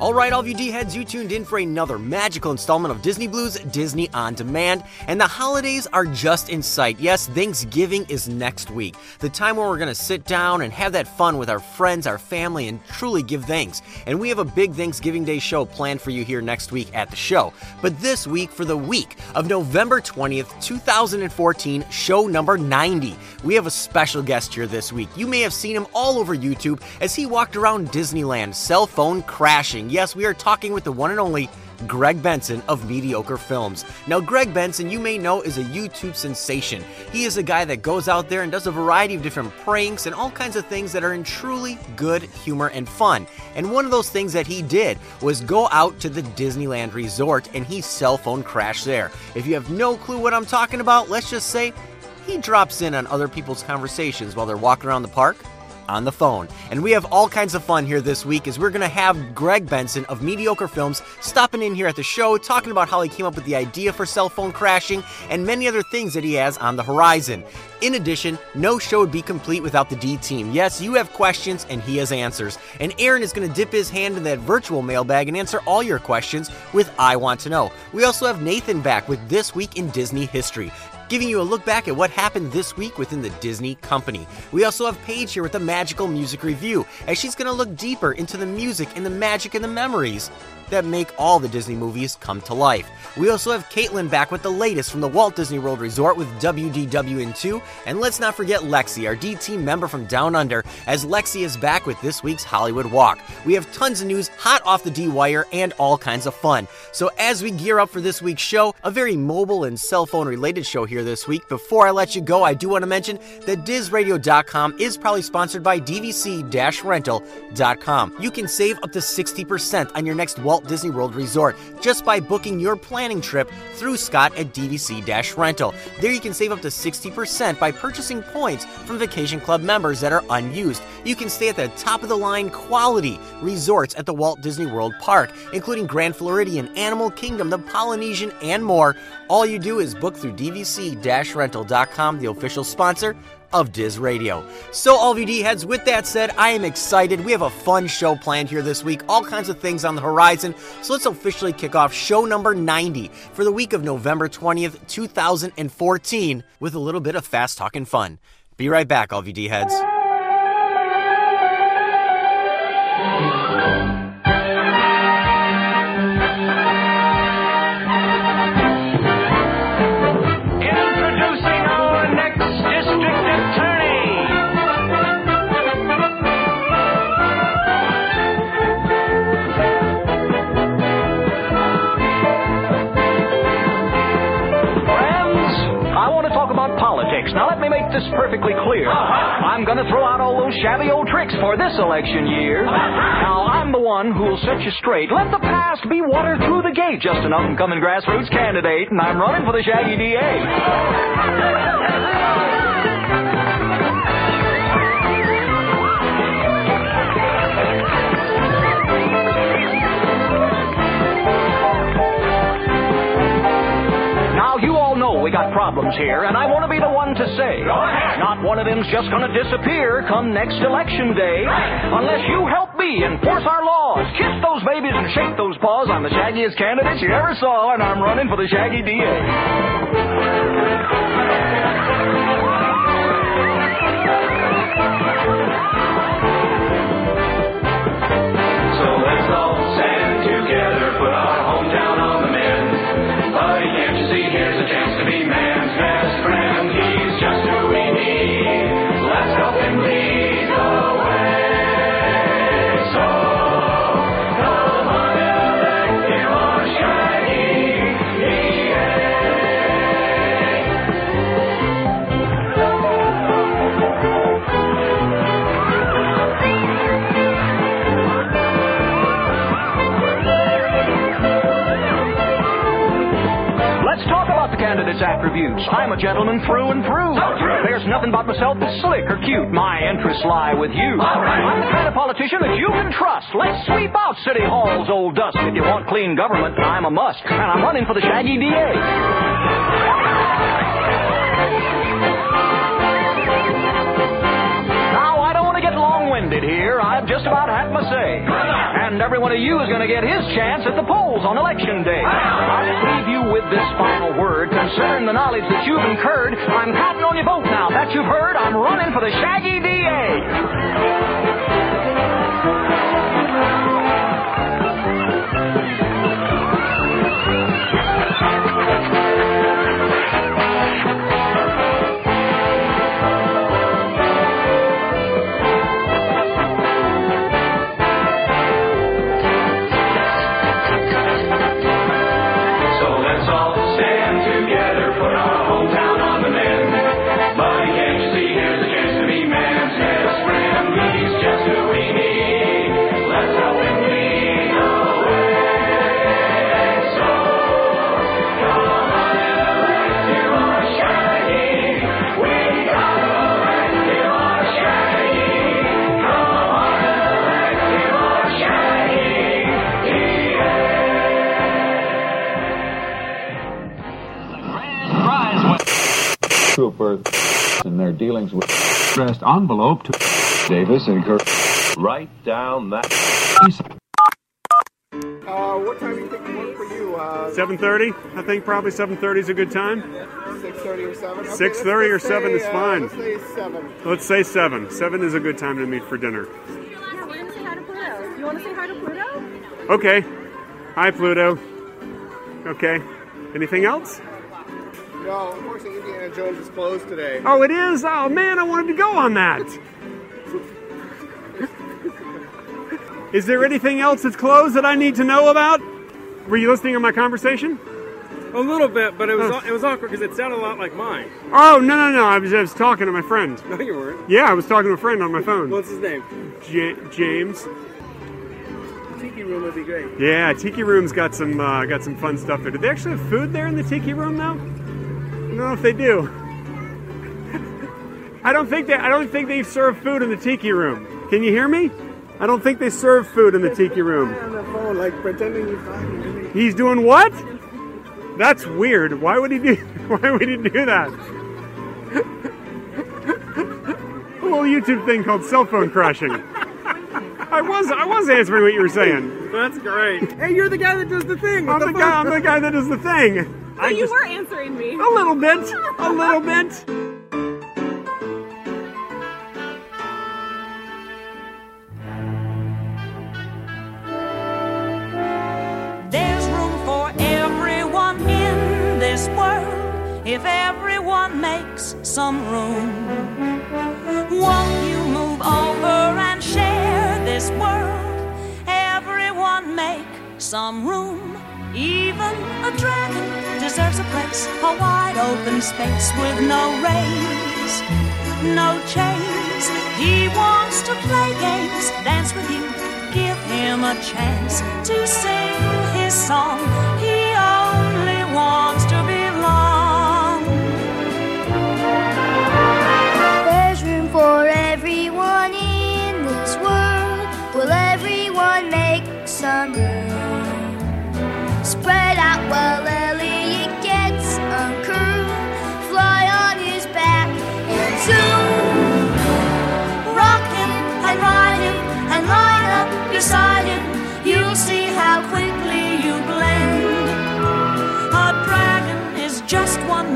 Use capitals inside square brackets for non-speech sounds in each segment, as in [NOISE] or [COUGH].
All right, all of you D heads, you tuned in for another magical installment of Disney Blu's Disney on Demand, and the holidays are just in sight. Yes, Thanksgiving is next week, the time where we're going to sit down and have that fun with our friends, our family, and truly give thanks. And we have a big Thanksgiving Day show planned for you here next week at the show. But this week, for the week of November 20th, 2014, show number 90, we have a special guest here this week. You may have seen him all over YouTube as he walked around Disneyland, cell phone crashing Yes, we are talking with the one and only Greg Benson of Mediocre Films. Now, Greg Benson, you may know, is a YouTube sensation. He is a guy that goes out there and does a variety of different pranks and all kinds of things that are in truly good humor and fun. And one of those things that he did was go out to the Disneyland Resort and he cell phone crashed there. If you have no clue what I'm talking about, let's just say he drops in on other people's conversations while they're walking around the park on the phone. And we have all kinds of fun here this week as we're going to have Greg Benson of Mediocre Films stopping in here at the show, talking about how he came up with the idea for cell phone crashing and many other things that he has on the horizon. In addition, no show would be complete without the D team. Yes, you have questions and he has answers. And Aaron is going to dip his hand in that virtual mailbag and answer all your questions with I Want to Know. We also have Nathan back with This Week in Disney History giving you a look back at what happened this week within the Disney company. We also have Paige here with the Magical Music Review, as she's going to look deeper into the music and the magic and the memories that make all the Disney movies come to life. We also have Caitlin back with the latest from the Walt Disney World Resort with WDWN2, and let's not forget Lexi, our D team member from Down Under, as Lexi is back with this week's Hollywood Walk. We have tons of news hot off the D wire and all kinds of fun. So as we gear up for this week's show, a very mobile and cell phone related show here this week, before I let you go, I do want to mention that DizRadio.com is probably sponsored by DVC-rental.com. You can save up to 60% on your next Walt Walt Disney World Resort just by booking your planning trip through Scott at DVC Rental. There you can save up to 60% by purchasing points from Vacation Club members that are unused. You can stay at the top of the line quality resorts at the Walt Disney World Park, including Grand Floridian, Animal Kingdom, the Polynesian, and more. All you do is book through DVC rental.com, the official sponsor of Diz Radio. So, all VD heads, with that said, I am excited. We have a fun show planned here this week, all kinds of things on the horizon. So, let's officially kick off show number 90 for the week of November 20th, 2014, with a little bit of fast talking fun. Be right back, all VD heads. Me make this perfectly clear. I'm going to throw out all those shabby old tricks for this election year. Now I'm the one who'll set you straight. Let the past be water through the gate. Just an up and coming grassroots candidate, and I'm running for the Shaggy DA. Problems here, and I want to be the one to say, not one of them's just going to disappear come next election day. Unless you help me enforce our laws, kiss those babies and shake those paws. I'm the shaggiest candidate you ever saw, and I'm running for the Shaggy DA. I'm a gentleman through and through. There's nothing about myself that's slick or cute. My interests lie with you. I'm the kind of politician that you can trust. Let's sweep out City Hall's old dust. If you want clean government, I'm a must. And I'm running for the Shaggy DA. Every one of you is going to get his chance at the polls on election day. I'll just leave you with this final word. Considering the knowledge that you've incurred, I'm counting on your vote now. That you've heard, I'm running for the Shaggy DA. Troopers in their dealings with addressed envelope to Davis and Kirk. Write down that. Uh, what time do you think would work for you? Uh, 7:30. I think probably 7:30 is a good time. 6.30 or 7? Okay, 6:30 or let's 7 is say, uh, fine. Let's say 7. Let's say 7. 7 is a good time to meet for dinner. Yeah, we're gonna say hi to Pluto. You want to say hi to Pluto? Okay. Hi Pluto. Okay. Anything else? No, unfortunately, Indiana Jones is closed today. Oh, it is. Oh man, I wanted to go on that. Is there anything else that's closed that I need to know about? Were you listening to my conversation? A little bit, but it was it was awkward because it sounded a lot like mine. Oh no no no! I was, I was talking to my friend. No, you weren't. Yeah, I was talking to a friend on my phone. What's his name? Ja- James. Tiki Room would be great. Yeah, Tiki Room's got some uh, got some fun stuff there. Do they actually have food there in the Tiki Room now? I don't know if they do. I don't think they I don't think they serve food in the Tiki Room. Can you hear me? I don't think they serve food in the Tiki Room. phone, like pretending he's doing what? That's weird. Why would he do [LAUGHS] why would he do that? A little YouTube thing called cell phone crashing. I was I was answering what you were saying. That's great. Hey, you're the guy that does the thing. I'm the guy. I'm the guy that does the thing. So I you just- were answering me. a little bit. A little bit. There's room for everyone in this world if everyone makes some room. Won't you move over and share this world? Everyone make some room. Even a dragon deserves a place, a wide open space with no reins, no chains. He wants to play games, dance with you, give him a chance to sing his song.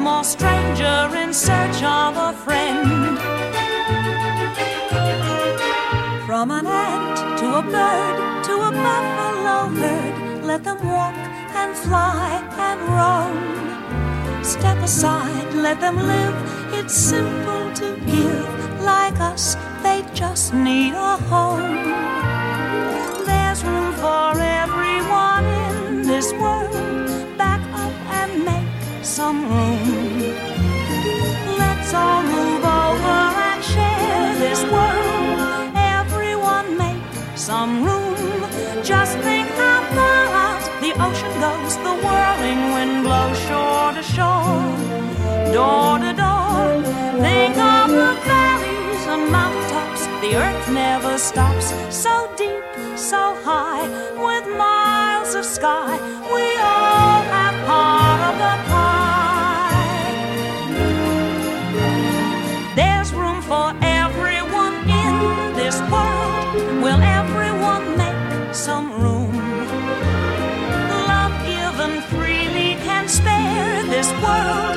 More stranger in search of a friend. From an ant to a bird to a buffalo herd, let them walk and fly and roam. Step aside, let them live. It's simple to give. Like us, they just need a home. There's room for everyone in this world. Back up and make some room. Let's all move over and share this world. Everyone make some room. shore, door to door. Think of the valleys and mountaintops, the earth never stops. So deep, so high, with miles of sky, we are. World.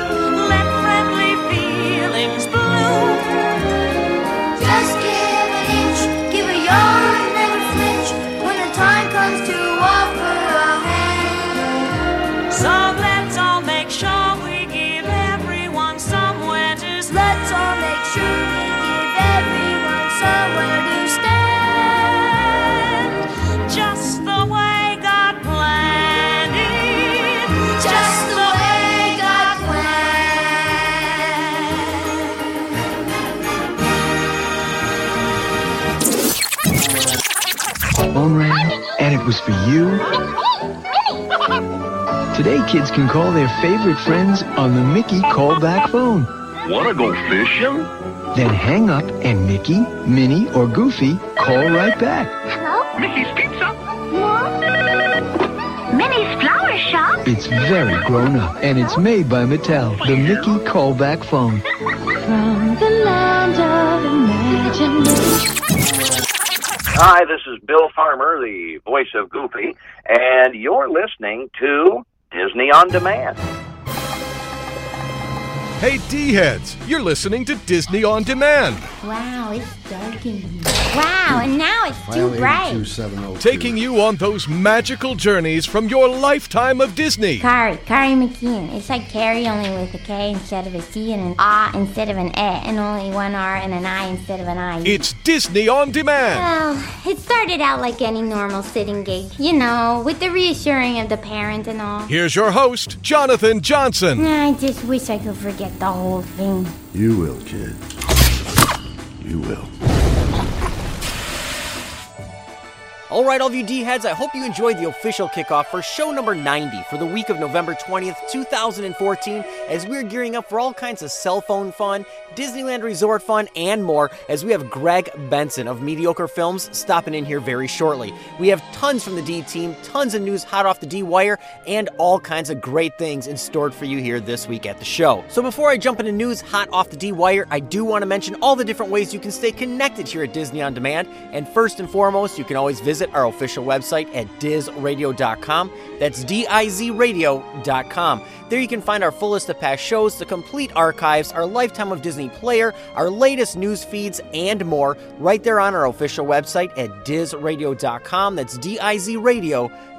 Was for you? Today, kids can call their favorite friends on the Mickey callback phone. Wanna go fishing? Then hang up and Mickey, Minnie, or Goofy call right back. Hello? Mickey's Pizza? Mom? Minnie's Flower Shop? It's very grown up and it's made by Mattel, the Mickey callback phone. [LAUGHS] From the land of imagination. Hi, this is Bill Farmer, the voice of Goofy, and you're listening to Disney on Demand. Hey, D heads, you're listening to Disney on Demand, Wow, it's dark in here. Wow, and now it's too bright. taking you on those magical journeys from your lifetime of Disney. Kari, Kari McKeon. It's like Carrie only with a K instead of a C and an A instead of an E, and only one R and an I instead of an I. It's Disney on Demand. Well, it started out like any normal sitting gig, you know, with the reassuring of the parent and all. Here's your host, Jonathan Johnson. I just wish I could forget the whole thing. You will, kid. You will. All right, all of you D heads, I hope you enjoyed the official kickoff for show number 90 for the week of November 20th, 2014, as we're gearing up for all kinds of cell phone fun, Disneyland Resort fun, and more, as we have Greg Benson of Mediocre Films stopping in here very shortly. We have tons from the D team, tons of news hot off the D wire, and all kinds of great things in store for you here this week at the show. So before I jump into news hot off the D wire, I do want to mention all the different ways you can stay connected here at Disney On Demand. And first and foremost, you can always visit our official website at dizradio.com. That's D I Z radio.com. There you can find our full list of past shows, the complete archives, our Lifetime of Disney player, our latest news feeds, and more right there on our official website at dizradio.com. That's D I Z radio.com.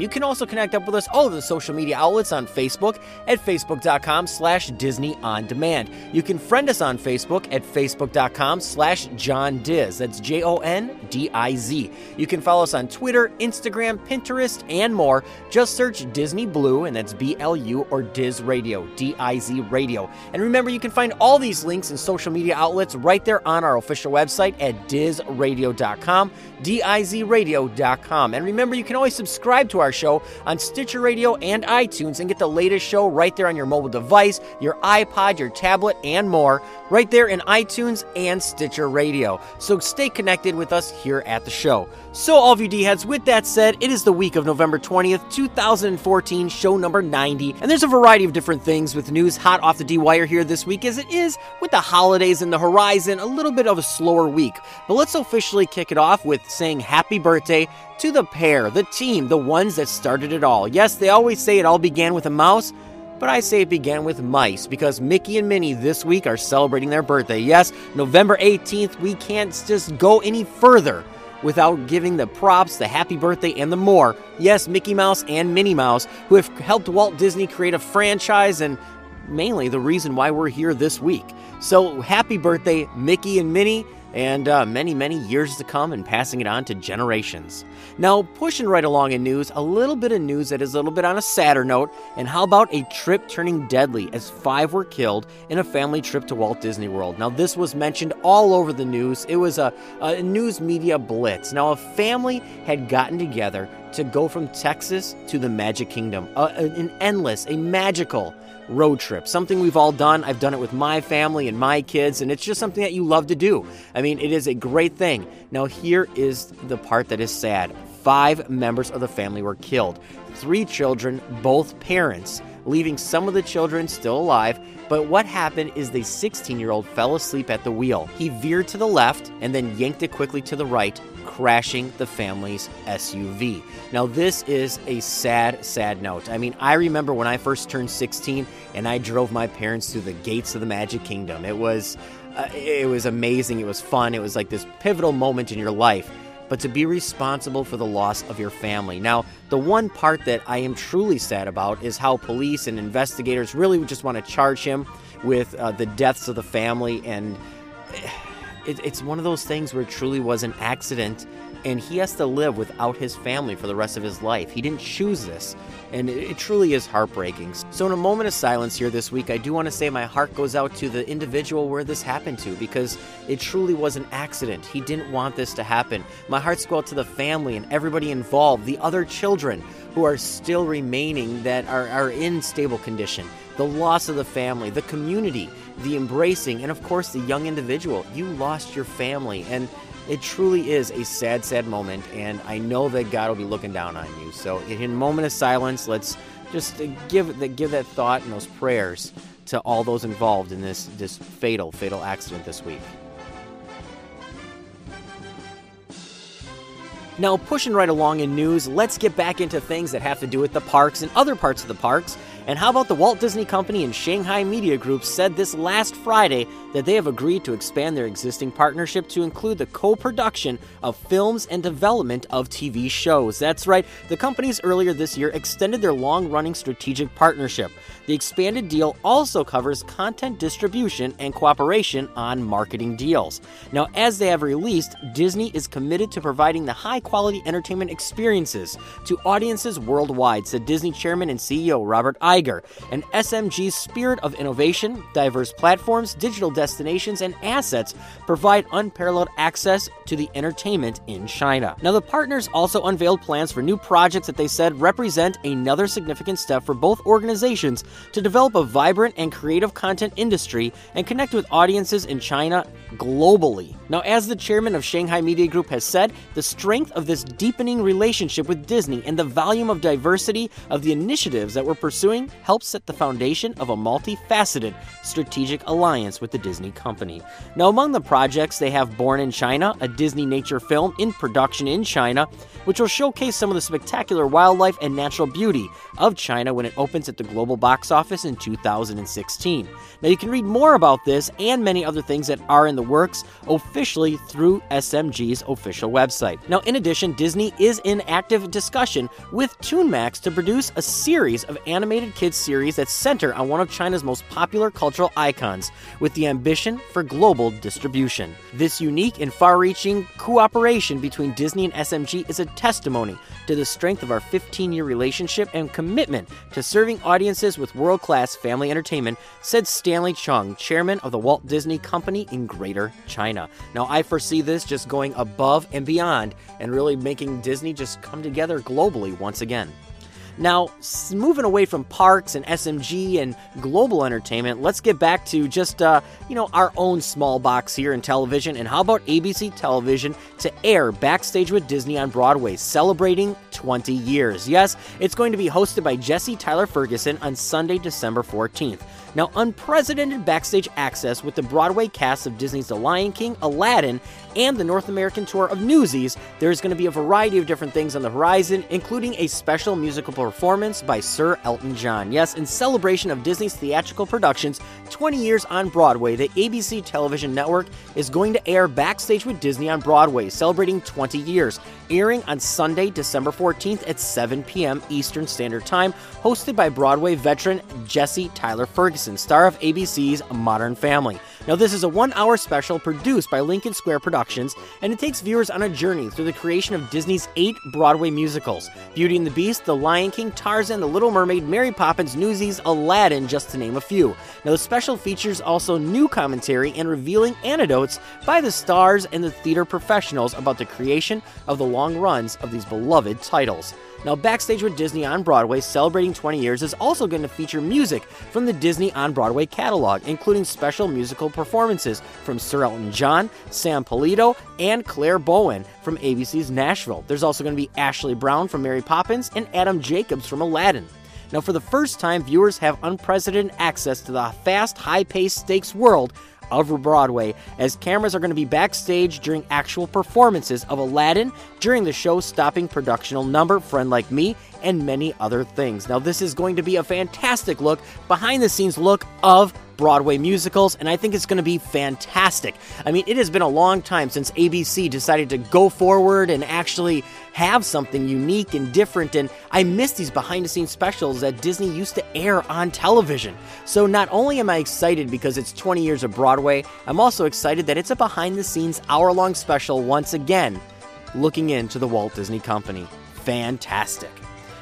You can also connect up with us all over the social media outlets on Facebook at facebook.com slash Disney On Demand. You can friend us on Facebook at facebook.com slash John Diz. That's J O N D I Z. You can follow us on Twitter, Instagram, Pinterest, and more. Just search Disney Blu, and that's B L U or Diz Radio, D I Z Radio. And remember, you can find all these links and social media outlets right there on our official website at dizradio.com, D I Z radio.com. And remember, you can always subscribe to our show on Stitcher Radio and iTunes and get the latest show right there on your mobile device, your iPod, your tablet, and more, right there in iTunes and Stitcher Radio. So stay connected with us here at the show. So, all of you D heads, with that said, it is the week of November 20th, 2014, show number 90. And there's a variety of different things with news hot off the D wire here this week, as it is with the holidays in the horizon, a little bit of a slower week. But let's officially kick it off with saying happy birthday to the pair, the team, the ones that started it all. Yes, they always say it all began with a mouse. But I say it began with mice because Mickey and Minnie this week are celebrating their birthday. Yes, November 18th, we can't just go any further without giving the props, the happy birthday, and the more. Yes, Mickey Mouse and Minnie Mouse, who have helped Walt Disney create a franchise and mainly the reason why we're here this week. So, happy birthday, Mickey and Minnie, and uh, many, many years to come and passing it on to generations. Now, pushing right along in news, a little bit of news that is a little bit on a sadder note, and how about a trip turning deadly as five were killed in a family trip to Walt Disney World? Now, this was mentioned all over the news. It was a, a news media blitz. Now, a family had gotten together to go from Texas to the Magic Kingdom. Uh, an endless, a magical road trip. Something we've all done. I've done it with my family and my kids, and it's just something that you love to do. I mean, it is a great thing. Now, here is the part that is sad five members of the family were killed three children, both parents, leaving some of the children still alive. But what happened is the 16 year old fell asleep at the wheel. He veered to the left and then yanked it quickly to the right, crashing the family's SUV. Now, this is a sad, sad note. I mean, I remember when I first turned 16 and I drove my parents through the gates of the Magic Kingdom. It was. Uh, it was amazing. It was fun. It was like this pivotal moment in your life but to be responsible for the loss of your family. Now, the one part that I am truly sad about is how police and investigators really just want to charge him with uh, the deaths of the family. And [SIGHS] it, it's one of those things where it truly was an accident and he has to live without his family for the rest of his life. He didn't choose this, and it, truly is heartbreaking. So, in a moment of silence here this week, I do want to say my heart goes out to the individual where this happened to because it truly was an accident. He didn't want this to happen. My hearts go out to the family and everybody involved, the other children who are still remaining that are, are in stable condition, the loss of the family, the community, the embracing, and of course, the young individual. You lost your family, and it truly is a sad, sad moment, and I know that God will be looking down on you. So, in a moment of silence, let's just give that give that thought and those prayers to all those involved in this this fatal, fatal accident this week. Now, pushing right along in news, let's get back into things that have to do with the parks and other parts of the parks. And how about the Walt Disney Company and Shanghai Media Group said this last Friday that they have agreed to expand their existing partnership to include the co production of films and development of TV shows. That's right, the companies earlier this year extended their long running strategic partnership. The expanded deal also covers content distribution and cooperation on marketing deals. Now, as they have released, Disney is committed to providing the high quality entertainment experiences to audiences worldwide, said Disney Chairman and CEO Robert Iger. And SMG's spirit of innovation, diverse platforms, digital destinations, and assets provide unparalleled access to the entertainment in China. Now, the partners also unveiled plans for new projects that they said represent another significant step for both organizations to develop a vibrant and creative content industry and connect with audiences in China globally. Now, as the chairman of Shanghai Media Group has said, the strength of this deepening relationship with Disney and the volume of diversity of the initiatives that we're pursuing helps set the foundation of a multifaceted strategic alliance with the Disney company. Now, among the projects, they have Born in China, a Disney nature film in production in China, which will showcase some of the spectacular wildlife and natural beauty of China when it opens at the global box office in 2016. Now, you can read more about this and many other things that are in the works officially through SMG's official website. Now, in addition, Disney is in active discussion with ToonMax to produce a series of animated kids series that center on one of China's most popular cultural icons with the ambition for global distribution. This unique and far reaching cooperation between Disney and SMG is a testimony to the strength of our 15 year relationship and commitment to serving audiences with world class family entertainment, said Stanley Cheung, chairman of the Walt Disney Company in China. Now, I foresee this just going above and beyond and really making Disney just come together globally once again. Now, moving away from parks and SMG and global entertainment, let's get back to just, uh, you know, our own small box here in television. And how about ABC Television to air Backstage with Disney on Broadway, celebrating 20 years? Yes, it's going to be hosted by Jesse Tyler Ferguson on Sunday, December 14th. Now, unprecedented backstage access with the Broadway cast of Disney's The Lion King, Aladdin, and the North American tour of Newsies, there's going to be a variety of different things on the horizon, including a special musical performance by Sir Elton John. Yes, in celebration of Disney's theatrical productions 20 years on Broadway, the ABC television network is going to air Backstage with Disney on Broadway, celebrating 20 years, airing on Sunday, December 14th at 7 p.m. Eastern Standard Time, hosted by Broadway veteran Jesse Tyler Ferguson, star of ABC's Modern Family. Now, this is a one hour special produced by Lincoln Square Productions, and it takes viewers on a journey through the creation of Disney's eight Broadway musicals Beauty and the Beast, The Lion King, Tarzan, The Little Mermaid, Mary Poppins, Newsies, Aladdin, just to name a few. Now, the special features also new commentary and revealing anecdotes by the stars and the theater professionals about the creation of the long runs of these beloved titles. Now, Backstage with Disney on Broadway, celebrating 20 years, is also going to feature music from the Disney on Broadway catalog, including special musical performances from Sir Elton John, Sam Palladio, and Clare Bowen from ABC's Nashville. There's also going to be Ashley Brown from Mary Poppins and Adam Jacobs from Aladdin. Now, for the first time, viewers have unprecedented access to the fast, high paced stakes world of Broadway, as cameras are going to be backstage during actual performances of Aladdin during the show stopping productional number Friend Like Me and many other things. Now, this is going to be a fantastic look, behind the scenes look of Broadway musicals, and I think it's going to be fantastic. I mean, it has been a long time since ABC decided to go forward and actually have something unique and different, and I miss these behind the scenes specials that Disney used to air on television. So, not only am I excited because it's 20 years of Broadway, I'm also excited that it's a behind the scenes hour long special once again, looking into the Walt Disney Company. Fantastic.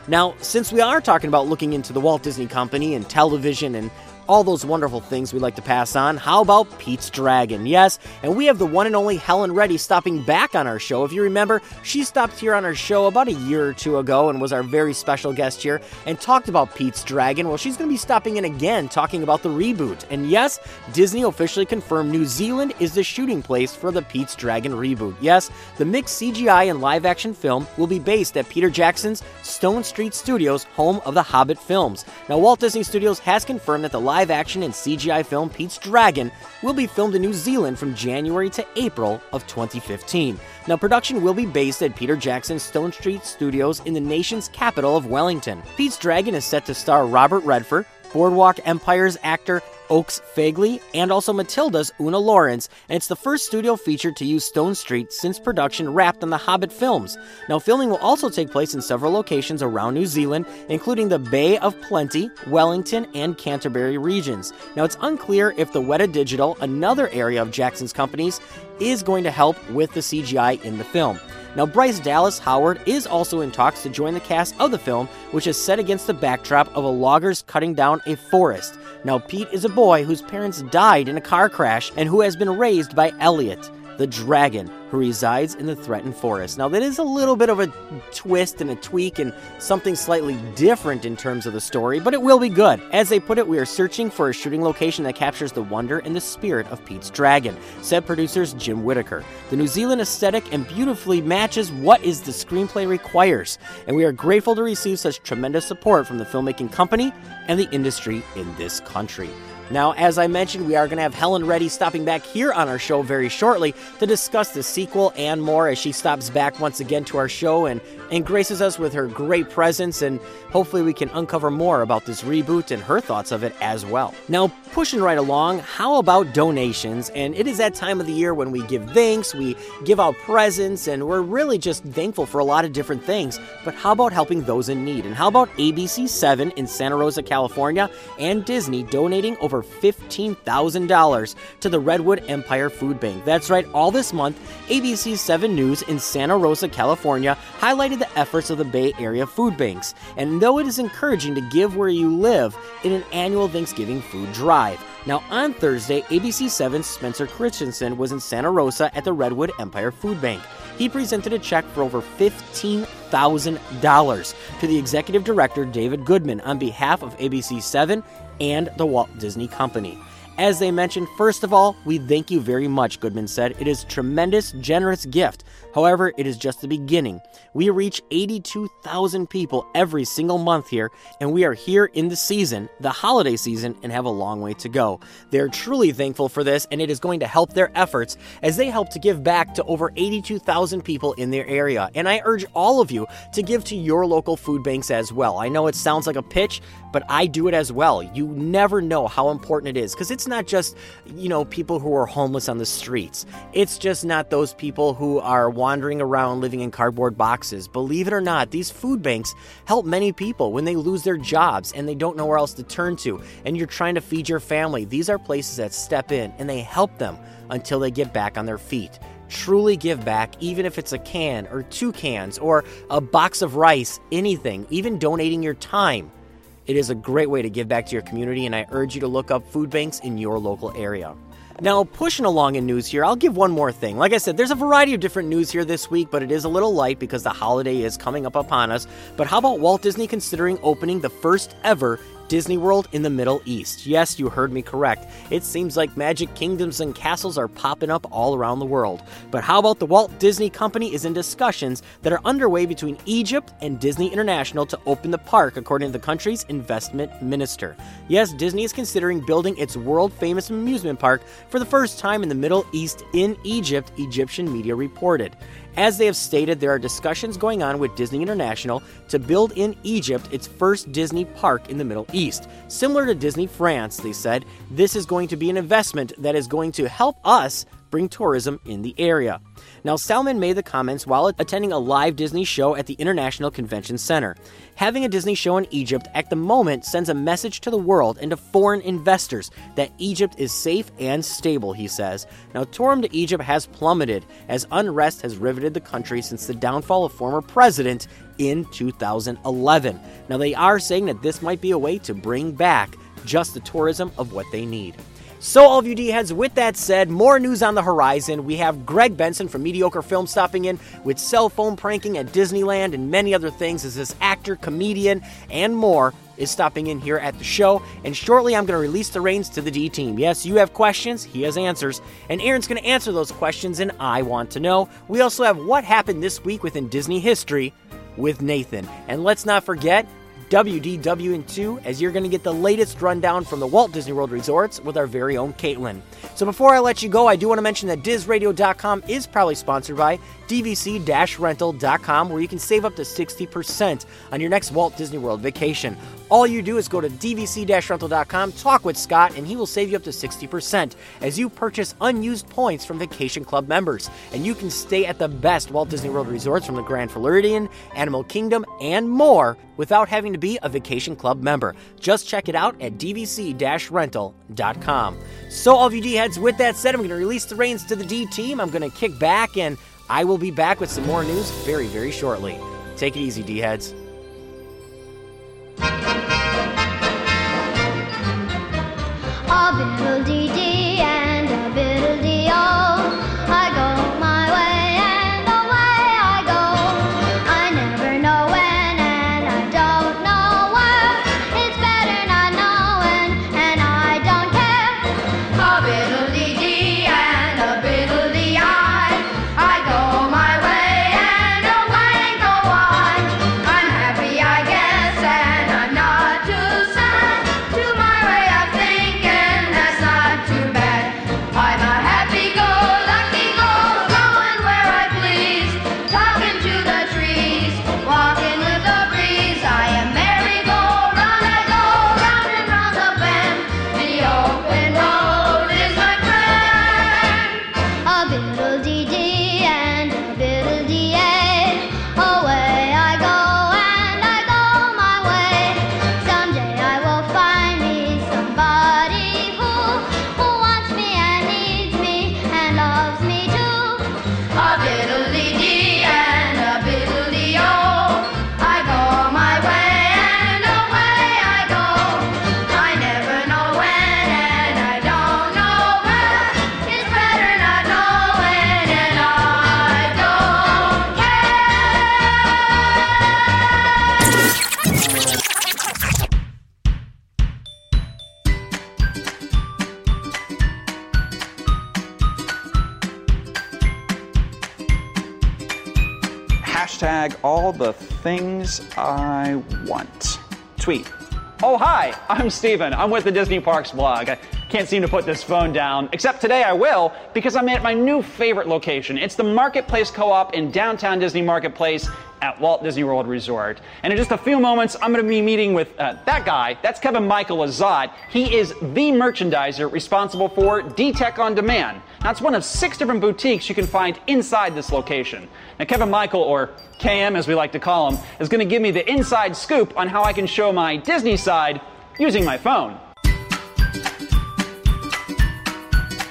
Now, since we are talking about looking into the Walt Disney Company and television and all those wonderful things we like to pass on. How about Pete's Dragon? Yes, and we have the one and only Helen Reddy stopping back on our show. If you remember, she stopped here on our show about a year or two ago and was our very special guest here and talked about Pete's Dragon. Well, she's going to be stopping in again talking about the reboot. And yes, Disney officially confirmed New Zealand is the shooting place for the Pete's Dragon reboot. Yes, the mixed CGI and live action film will be based at Peter Jackson's Stone Street Studios, home of the Hobbit films. Now, Walt Disney Studios has confirmed that the live live action and CGI film Pete's Dragon will be filmed in New Zealand from January to April of 2015. Now, production will be based at Peter Jackson's Stone Street Studios in the nation's capital of Wellington. Pete's Dragon is set to star Robert Redford, Boardwalk Empire's actor Oakes Fegley, and also Matilda's Oona Laurence, and it's the first studio feature to use Stone Street since production wrapped on the Hobbit films. Now, filming will also take place in several locations around New Zealand, including the Bay of Plenty, Wellington, and Canterbury regions. Now, it's unclear if the Weta Digital, another area of Jackson's companies, is going to help with the CGI in the film. Now, Bryce Dallas Howard is also in talks to join the cast of the film, which is set against the backdrop of a loggers cutting down a forest. Now, Pete is a boy whose parents died in a car crash and who has been raised by Elliot, the dragon, who resides in the threatened forest. Now, that is a little bit of a twist and a tweak and something slightly different in terms of the story, but it will be good. As they put it, we are searching for a shooting location that captures the wonder and the spirit of Pete's Dragon, said producers Jim Whitaker. The New Zealand aesthetic and beautifully matches what is the screenplay requires, and we are grateful to receive such tremendous support from the filmmaking company and the industry in this country. Now, as I mentioned, we are going to have Helen Reddy stopping back here on our show very shortly to discuss the sequel and more as she stops back once again to our show and, and graces us with her great presence. And hopefully, we can uncover more about this reboot and her thoughts of it as well. Now, pushing right along, how about donations? And it is that time of the year when we give thanks, we give out presents, and we're really just thankful for a lot of different things. But how about helping those in need? And how about ABC7 in Santa Rosa, California, and Disney donating over $15,000 to the Redwood Empire Food Bank. That's right, all this month, ABC 7 News in Santa Rosa, California highlighted the efforts of the Bay Area food banks. And though it is encouraging to give where you live in an annual Thanksgiving food drive, now, on Thursday, ABC 7's Spencer Christensen was in Santa Rosa at the Redwood Empire Food Bank. He presented a check for over $15,000 to the executive director, David Goodman, on behalf of ABC 7 and the Walt Disney Company. As they mentioned, first of all, we thank you very much, Goodman said. It is tremendous, generous gift. However, it is just the beginning. We reach 82,000 people every single month here, and we are here in the season, the holiday season, and have a long way to go. They're truly thankful for this, and it is going to help their efforts as they help to give back to over 82,000 people in their area. And I urge all of you to give to your local food banks as well. I know it sounds like a pitch, but I do it as well. You never know how important it is because it's not just, you know, people who are homeless on the streets. It's just not those people who are wandering around living in cardboard boxes. Believe it or not, these food banks help many people when they lose their jobs and they don't know where else to turn to, and you're trying to feed your family. These are places that step in and they help them until they get back on their feet. Truly give back, even if it's a can or two cans or a box of rice, anything, even donating your time. It is a great way to give back to your community, and I urge you to look up food banks in your local area. Now, pushing along in news here, I'll give one more thing. Like I said, there's a variety of different news here this week, but it is a little light because the holiday is coming up upon us. But how about Walt Disney considering opening the first ever Disney World in the Middle East. Yes, you heard me correct. It seems like magic kingdoms and castles are popping up all around the world. But how about the Walt Disney Company is in discussions that are underway between Egypt and Disney International to open the park, according to the country's investment minister. Yes, Disney is considering building its world famous amusement park for the first time in the Middle East in Egypt, Egyptian media reported. As they have stated, there are discussions going on with Disney International to build in Egypt its first Disney park in the Middle East. Similar to Disney France, they said, this is going to be an investment that is going to help us bring tourism in the area. Now, Salman made the comments while attending a live Disney show at the International Convention Center. Having a Disney show in Egypt at the moment sends a message to the world and to foreign investors that Egypt is safe and stable, he says. Now, tourism to Egypt has plummeted as unrest has riveted the country since the downfall of former president in 2011. Now, they are saying that this might be a way to bring back just the tourism of what they need. So, all of you D heads, with that said, more news on the horizon. We have Greg Benson from Mediocre Film stopping in with cell phone pranking at Disneyland and many other things as this actor, comedian, and more is stopping in here at the show. And shortly, I'm going to release the reins to the D team. Yes, you have questions, he has answers. And Aaron's going to answer those questions, and I want to know. We also have what happened this week within Disney history with Nathan. And let's not forget, WDW2 as you're going to get the latest rundown from the Walt Disney World Resorts with our very own Caitlin. So before I let you go, I do want to mention that DizRadio.com is proudly sponsored by DVC-rental.com where you can save up to 60% on your next Walt Disney World vacation. All you do is go to dvc-rental.com, talk with Scott, and he will save you up to 60% as you purchase unused points from Vacation Club members. And you can stay at the best Walt Disney World resorts from the Grand Floridian, Animal Kingdom, and more without having to be a Vacation Club member. Just check it out at dvc-rental.com. So, all of you D heads, with that said, I'm going to release the reins to the D team. I'm going to kick back, and I will be back with some more news very, very shortly. Take it easy, D heads. A biddle dee dee and a biddle dee oh. All the things I want. Tweet. Oh, hi, I'm Steven. I'm with the Disney Parks blog. I can't seem to put this phone down, except today I will because I'm at my new favorite location. It's the Marketplace Co op in downtown Disney Marketplace at Walt Disney World Resort. And in just a few moments, I'm going to be meeting with uh, that guy. That's Kevin Michael Azad. He is the merchandiser responsible for D-Tech On Demand. It's one of six different boutiques you can find inside this location. Now, Kevin Michael, or KM as we like to call him, is going to give me the inside scoop on how I can show my Disney side using my phone.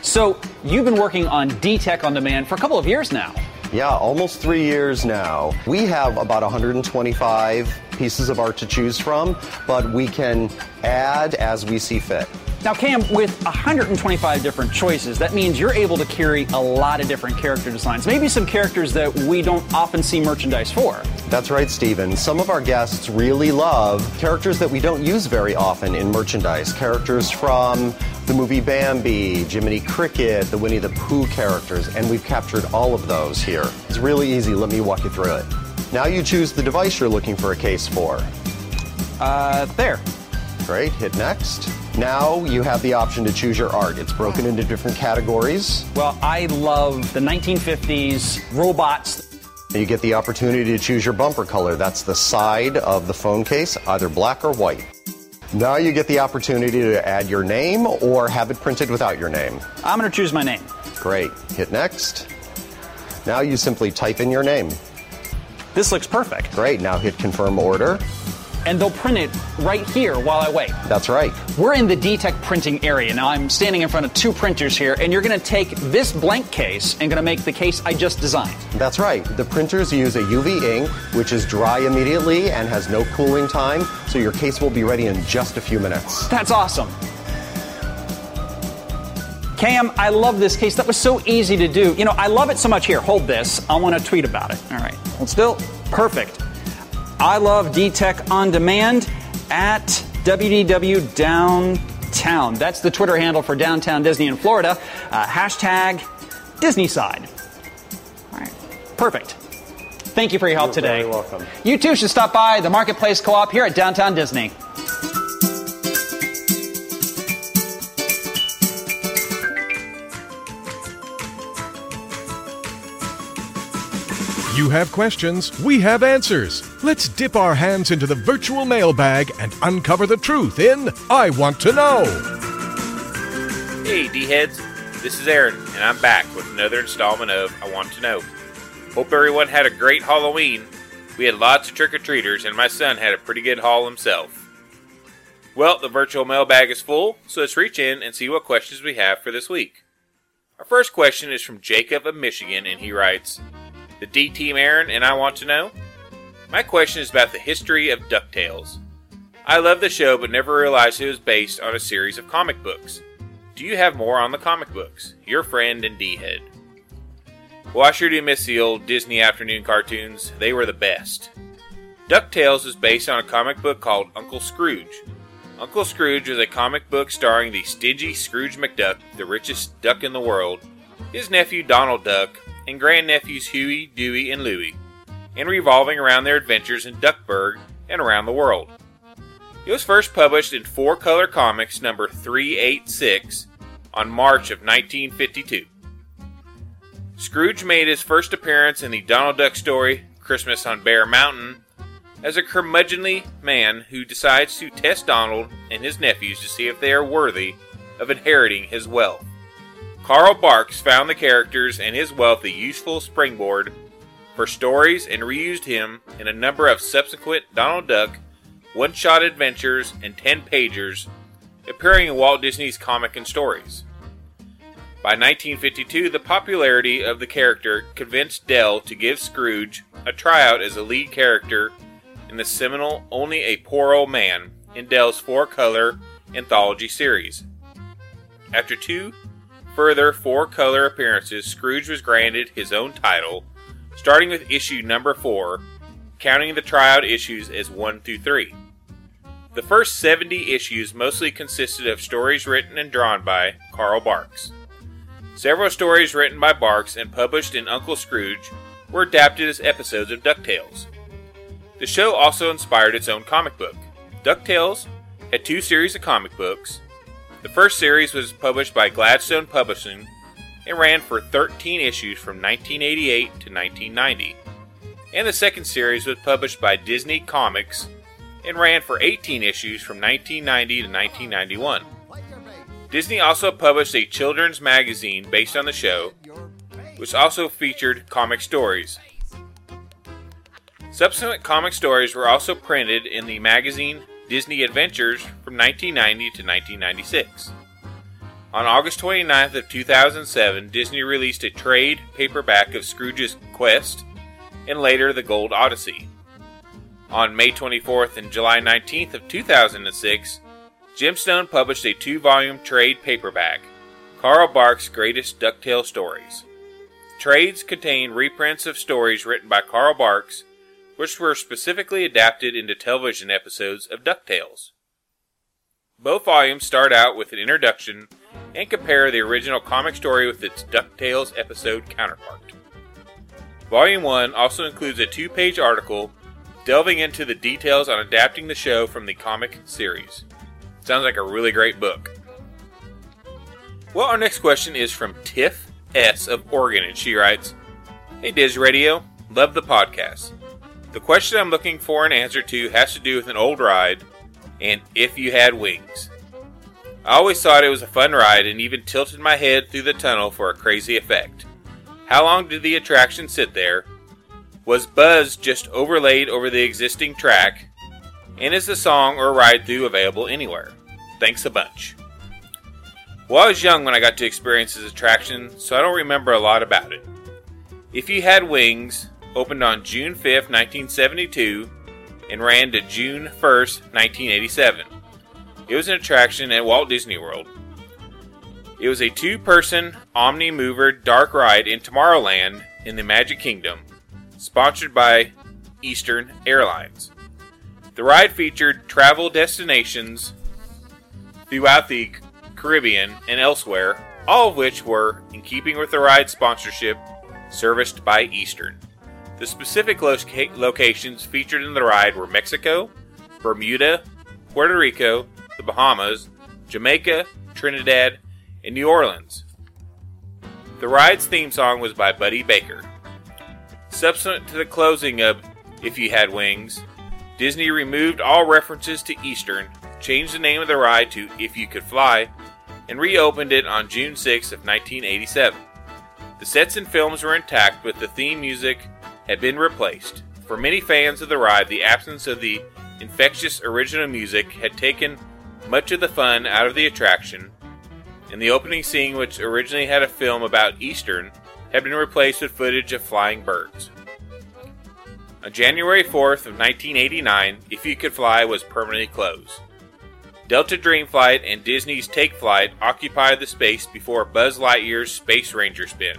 So, you've been working on D-Tech On Demand for a couple of years now. Yeah, almost three years now. We have about 125 pieces of art to choose from, but we can add as we see fit. Now, Cam, with 125 different choices, that means you're able to carry a lot of different character designs. Maybe some characters that we don't often see merchandise for. That's right, Stephen. Some of our guests really love characters that we don't use very often in merchandise. Characters from the movie Bambi, Jiminy Cricket, the Winnie the Pooh characters, and we've captured all of those here. It's really easy. Let me walk you through it. Now you choose the device you're looking for a case for. Uh, there. Great, hit next. Now you have the option to choose your art. It's broken into different categories. Well, I love the 1950s robots. You get the opportunity to choose your bumper color. That's the side of the phone case, either black or white. Now you get the opportunity to add your name or have it printed without your name. I'm going to choose my name. Great. Hit next. Now you simply type in your name. This looks perfect. Great. Now hit confirm order. And they'll print it right here while I wait. That's right. We're in the D-Tech printing area. Now I'm standing in front of two printers here, and you're going to take this blank case and going to make the case I just designed. That's right. The printers use a UV ink, which is dry immediately and has no cooling time, so your case will be ready in just a few minutes. That's awesome. Cam, I love this case. That was so easy to do. You know, I love it so much. Here, hold this. I want to tweet about it. All right. Hold still. Perfect. I love D-Tech on demand at WDW Downtown. That's the Twitter handle for Downtown Disney in Florida. Uh, hashtag Disney side. All right. Perfect. Thank you for your help You're today. very welcome. You too should stop by the Marketplace Co-op here at Downtown Disney. You have questions, we have answers. Let's dip our hands into the virtual mailbag and uncover the truth in I Want to Know. Hey, D heads, this is Aaron, and I'm back with another installment of I Want to Know. Hope everyone had a great Halloween. We had lots of trick or treaters, and my son had a pretty good haul himself. Well, the virtual mailbag is full, so let's reach in and see what questions we have for this week. Our first question is from Jacob of Michigan, and he writes The D Team Aaron, and I want to know. My question is about the history of DuckTales. I love the show, but never realized it was based on a series of comic books. Do you have more on the comic books? Your friend and D Head. Well, I sure do miss the old Disney afternoon cartoons. They were the best. DuckTales is based on a comic book called Uncle Scrooge. Uncle Scrooge was a comic book starring the stingy Scrooge McDuck, the richest duck in the world, his nephew Donald Duck, and grandnephews Huey, Dewey, and Louie, and revolving around their adventures in Duckburg and around the world. It was first published in Four Color Comics number 386 on March of 1952. Scrooge made his first appearance in the Donald Duck story, Christmas on Bear Mountain, as a curmudgeonly man who decides to test Donald and his nephews to see if they are worthy of inheriting his wealth. Carl Barks found the characters and his wealth a useful springboard for stories and reused him in a number of subsequent Donald Duck one shot adventures and 10 pagers appearing in Walt Disney's Comic and Stories. By 1952, the popularity of the character convinced Dell to give Scrooge a tryout as a lead character in the seminal Only a Poor Old Man in Dell's four color anthology series. After two further four color appearances, Scrooge was granted his own title, starting with issue number four, counting the tryout issues as 1 through 3. The first 70 issues mostly consisted of stories written and drawn by Carl Barks. Several stories written by Barks and published in Uncle Scrooge were adapted as episodes of DuckTales. The show also inspired its own comic book. DuckTales had two series of comic books The first series was published by Gladstone Publishing and ran for 13 issues from 1988 to 1990. And the second series was published by Disney Comics and ran for 18 issues from 1990 to 1991. Disney also published a children's magazine based on the show, which also featured comic stories. Subsequent comic stories were also printed in the magazine Disney Adventures from 1990 to 1996. On August 29th of 2007, Disney released a trade paperback of Scrooge's Quest and later The Gold Odyssey. On May 24th and July 19th of 2006, Gemstone published a two-volume trade paperback, Carl Barks' Greatest Ducktale Stories. Trades contain reprints of stories written by Carl Barks, which were specifically adapted into television episodes of DuckTales. Both volumes start out with an introduction and compare the original comic story with its DuckTales episode counterpart. Volume 1 also includes a two page article delving into the details on adapting the show from the comic series. Sounds like a really great book. Well, our next question is from Tiff S. of Oregon, and she writes Hey, Diz Radio, love the podcast. The question I'm looking for an answer to has to do with an old ride and if you had wings. I always thought it was a fun ride and even tilted my head through the tunnel for a crazy effect. How long did the attraction sit there? Was Buzz just overlaid over the existing track? And is the song or ride through available anywhere? Thanks a bunch. Well, I was young when I got to experience this attraction, so I don't remember a lot about it. If You Had Wings opened on June 5, 1972, and ran to June 1, 1987. It was an attraction at Walt Disney World. It was a two person Omni Mover dark ride in Tomorrowland in the Magic Kingdom sponsored by Eastern Airlines. The ride featured travel destinations throughout the Caribbean and elsewhere, all of which were in keeping with the ride sponsorship serviced by Eastern. The specific loca- locations featured in the ride were Mexico, Bermuda, Puerto Rico, the Bahamas, Jamaica, Trinidad, and New Orleans. The ride's theme song was by Buddy Baker. Subsequent to the closing of If You Had Wings, Disney removed all references to Eastern, changed the name of the ride to If You Could Fly, and reopened it on June 6 of 1987. The sets and films were intact, but the theme music had been replaced. For many fans of the ride, the absence of the infectious original music had taken much of the fun out of the attraction, and the opening scene, which originally had a film about Eastern, had been replaced with footage of flying birds. On January 4th of 1989, If You Could Fly was permanently closed. Delta Dreamflight and Disney's Take Flight occupied the space before Buzz Lightyear's Space Ranger spin.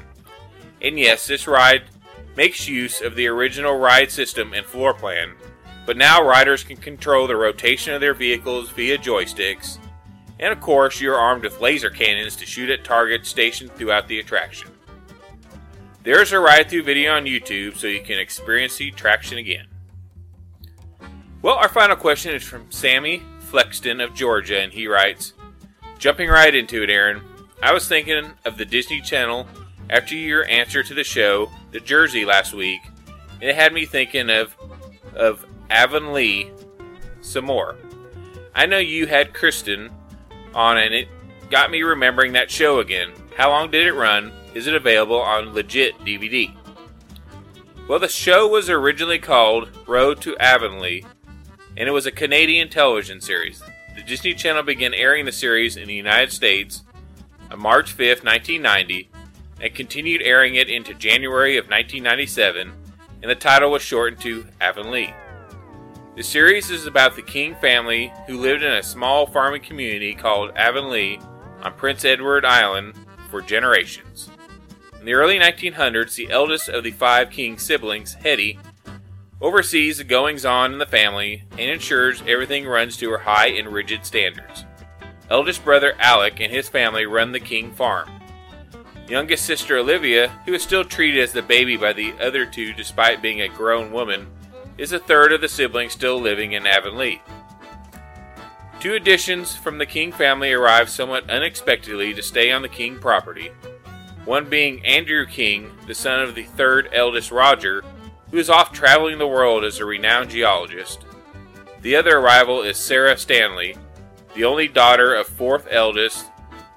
And yes, this ride makes use of the original ride system and floor plan, but now riders can control the rotation of their vehicles via joysticks, and of course, you're armed with laser cannons to shoot at targets stationed throughout the attraction. There's a ride through video on YouTube so you can experience the attraction again. Well, our final question is from Sammy Flexton of Georgia, and he writes Jumping right into it, Aaron, I was thinking of the Disney Channel after your answer to the show, The Jersey, last week, and it had me thinking of, of Avonlea some more. I know you had Kristen on, and it got me remembering that show again. How long did it run? Is it available on legit DVD? Well, the show was originally called Road to Avonlea, and it was a Canadian television series. The Disney Channel began airing the series in the United States on March 5, 1990, and continued airing it into January of 1997, and the title was shortened to Avonlea. The series is about the King family who lived in a small farming community called Avonlea on Prince Edward Island for generations. In the early 1900s, the eldest of the five King siblings, Hetty, oversees the goings on in the family and ensures everything runs to her high and rigid standards. Eldest brother Alec and his family run the King farm. Youngest sister Olivia, who is still treated as the baby by the other two despite being a grown woman, is the third of the siblings still living in Avonlea. Two additions from the King family arrive somewhat unexpectedly to stay on the King property. One being Andrew King, the son of the third eldest Roger, who is off traveling the world as a renowned geologist. The other arrival is Sarah Stanley, the only daughter of fourth eldest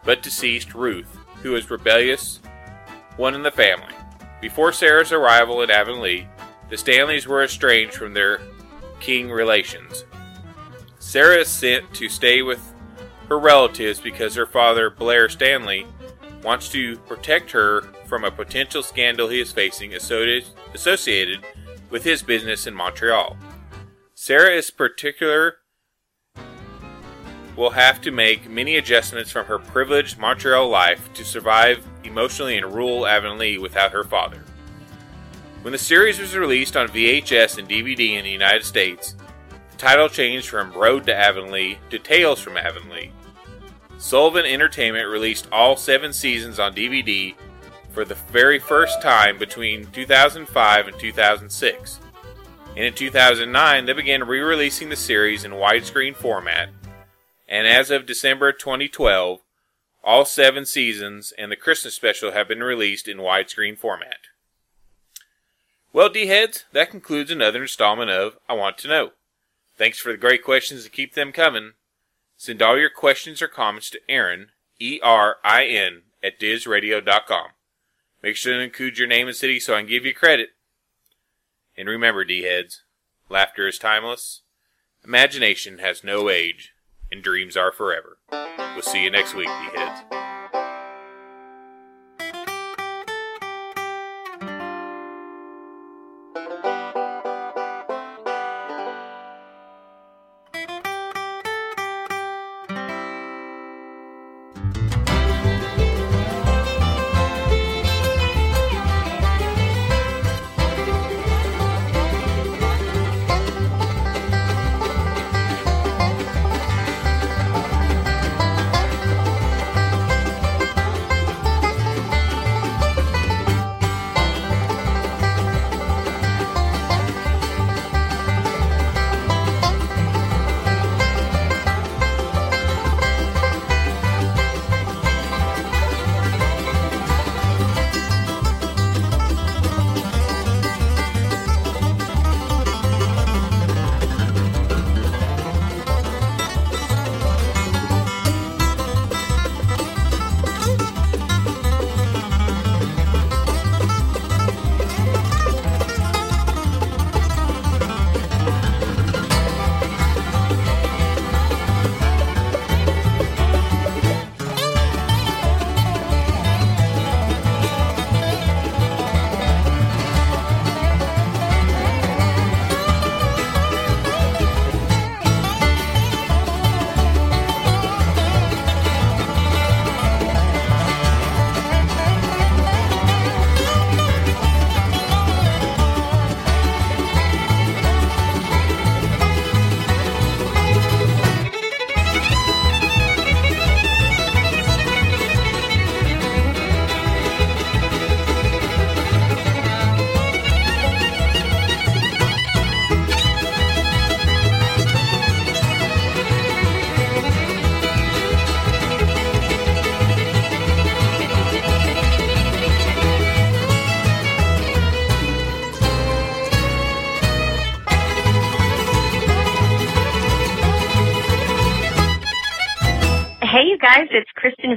but deceased Ruth, who is rebellious, one in the family. Before Sarah's arrival at Avonlea, the Stanleys were estranged from their king relations. Sarah is sent to stay with her relatives because her father, Blair Stanley, wants to protect her from a potential scandal he is facing associated with his business in Montreal. Sarah is particular will have to make many adjustments from her privileged Montreal life to survive emotionally in rural Avonlea without her father. When the series was released on VHS and DVD in the United States, the title changed from Road to Avonlea to Tales from Avonlea. Sullivan Entertainment released all seven seasons on DVD for the very first time between 2005 and 2006. And in 2009, they began re releasing the series in widescreen format and as of December 2012, all seven seasons and the Christmas special have been released in widescreen format. Well, D heads, that concludes another installment of I Want to Know. Thanks for the great questions and keep them coming. Send all your questions or comments to Erin, E R I N, at DizRadio.com. Make sure to include your name and city so I can give you credit. And remember, D heads, laughter is timeless, imagination has no age and dreams are forever. We'll see you next week, D-heads.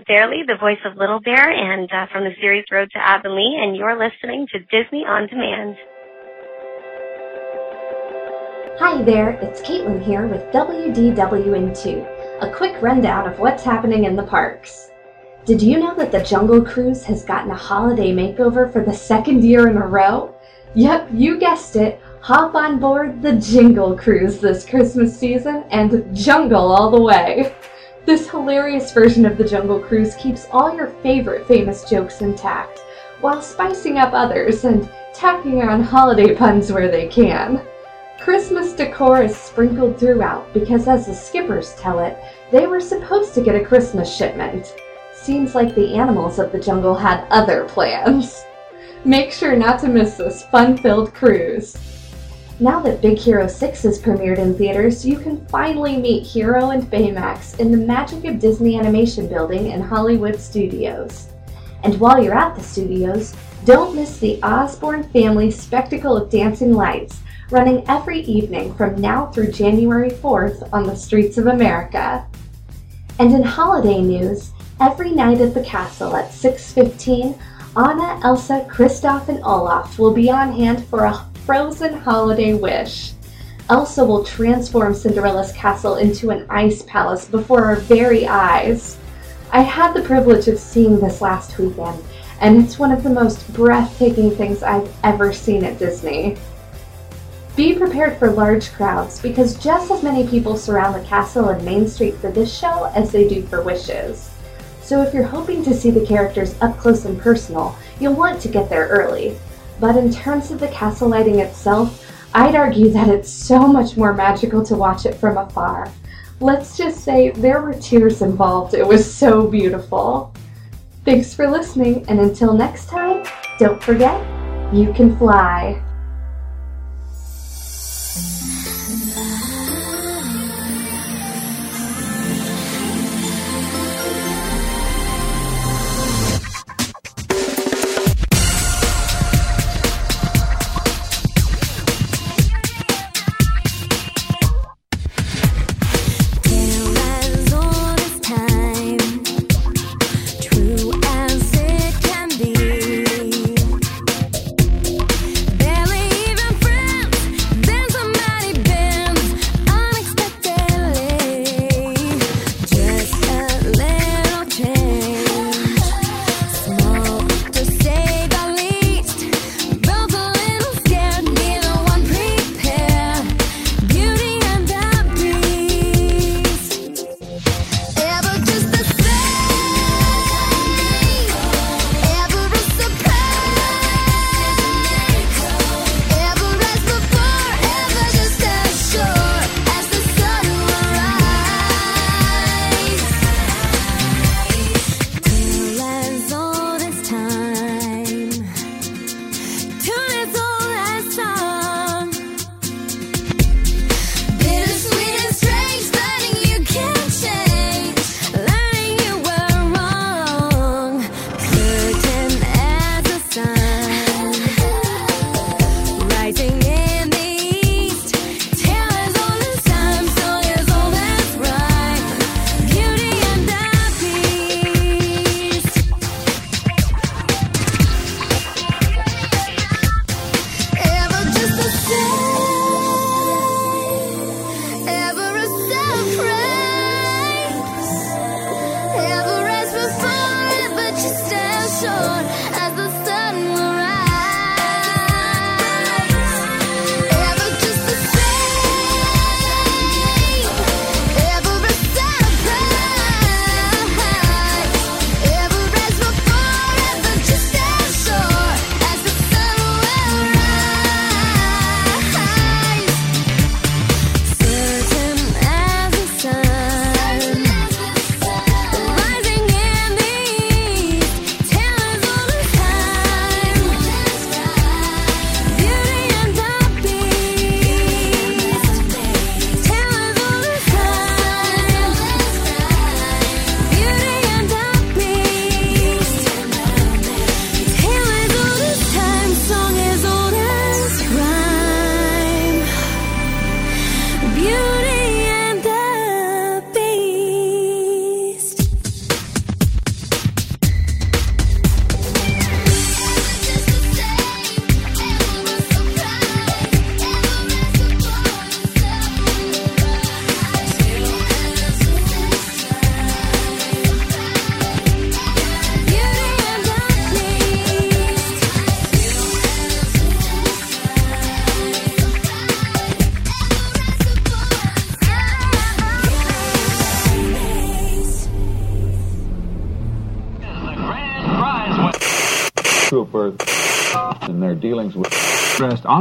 Fairlie, the voice of Little Bear, and uh, from the series Road to Avonlea, and you're listening to Disney On Demand. Hi there, it's Caitlin here with WDWN2, a quick rundown of what's happening in the parks. Did you know that the Jungle Cruise has gotten a holiday makeover for the second year in a row? Yep, you guessed it. Hop on board the Jingle Cruise this Christmas season and jungle all the way. This hilarious version of the Jungle Cruise keeps all your favorite famous jokes intact, while spicing up others and tacking on holiday puns where they can. Christmas decor is sprinkled throughout because, as the skippers tell it, they were supposed to get a Christmas shipment. Seems like the animals of the jungle had other plans. Make sure not to miss this fun filled cruise. Now that Big Hero 6 is premiered in theaters, you can finally meet Hero and Baymax in the Magic of Disney Animation building in Hollywood Studios. And while you're at the studios, don't miss the Osborne Family Spectacle of Dancing Lights, running every evening from now through January 4th on the streets of America. And in holiday news, every night at the castle at 6:15, Anna, Elsa, Kristoff, and Olaf will be on hand for a frozen holiday wish. Elsa will transform Cinderella's castle into an ice palace before our very eyes. I had the privilege of seeing this last weekend, and it's one of the most breathtaking things I've ever seen at Disney. Be prepared for large crowds because just as many people surround the castle and Main Street for this show as they do for Wishes. So if you're hoping to see the characters up close and personal, you'll want to get there early. But in terms of the castle lighting itself, I'd argue that it's so much more magical to watch it from afar. Let's just say there were tears involved. It was so beautiful. Thanks for listening, and until next time, don't forget, you can fly.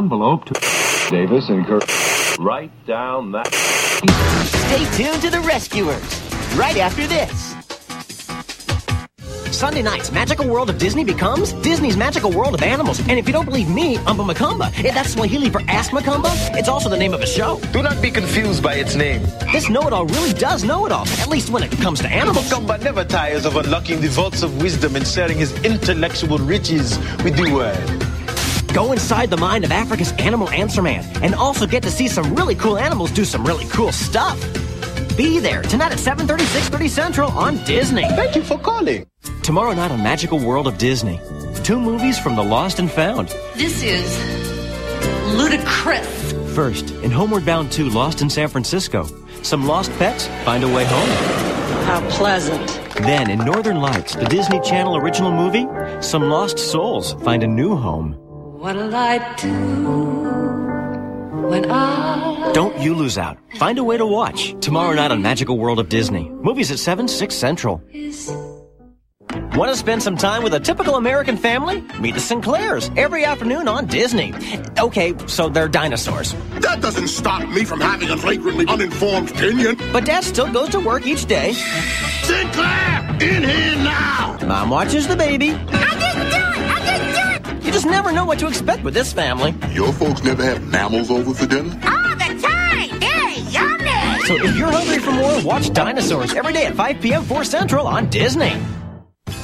Envelope to Davis and Kirk. Write down that. Stay tuned to the Rescuers right after this. Sunday nights, Magical World of Disney becomes Disney's Magical World of Animals. And if you don't believe me, Umba Macumba. Eh, That's Swahili for Ask Macumba. It's also the name of a show. Do not be confused by its name. This know-it-all really does know-it-all, at least when it comes to animals. Macumba never tires of unlocking the vaults of wisdom and sharing his intellectual riches with the world. Go inside the mind of Africa's animal answer man and also get to see some really cool animals do some really cool stuff. Be there tonight at 7:30, 6:30 Central on Disney. Thank you for calling. Tomorrow night on Magical World of Disney. Two movies from the lost and found. This is ludicrous. First, in Homeward Bound 2 Lost in San Francisco, some lost pets find a way home. How pleasant. Then, in Northern Lights, the Disney Channel original movie, some lost souls find a new home. What'll I do when I Don't you lose out. Find a way to watch. Tomorrow night on Magical World of Disney. Movies at 7, 6 Central. Want to spend some time with a typical American family? Meet the Sinclairs every afternoon on Disney. Okay, so they're dinosaurs. That doesn't stop me from having a flagrantly uninformed opinion. But Dad still goes to work each day. Sinclair, in here now! Mom watches the baby. You just never know what to expect with this family. Your folks never have mammals over for dinner? All the time! They're yummy! So if you're hungry for more, watch Dinosaurs every day at 5 p.m. 4 Central on Disney.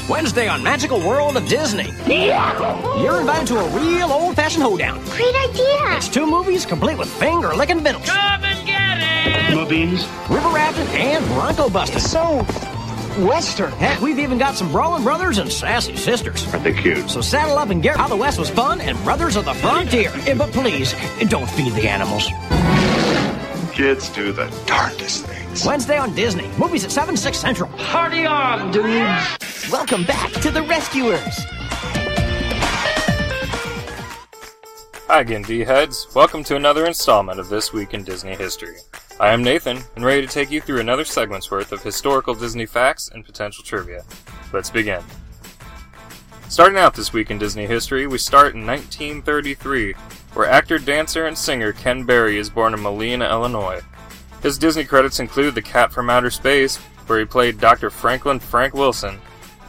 Wednesday on Magical World of Disney. Yeah. You're invited to a real old-fashioned hoedown. Great idea! It's two movies complete with finger-licking vittles. Come and get it! Movies, river rafting, and bronco busting. So Western. Heck, we've even got some brawling brothers and sassy sisters. Aren't they cute? So saddle up and get how the West was fun and brothers of the frontier. But please, don't feed the animals. Kids do the darndest things. Wednesday on Disney. Movies at 7, 6 Central. Party on, dudes! Welcome back to the Rescuers. Hi again, D-Heads. Welcome to another installment of This Week in Disney History. I am Nathan, and ready to take you through another segment's worth of historical Disney facts and potential trivia. Let's begin. Starting out this week in Disney history, we start in 1933, where actor, dancer, and singer Ken Berry is born in Moline, Illinois. His Disney credits include The Cat from Outer Space, where he played Dr. Franklin Frank Wilson,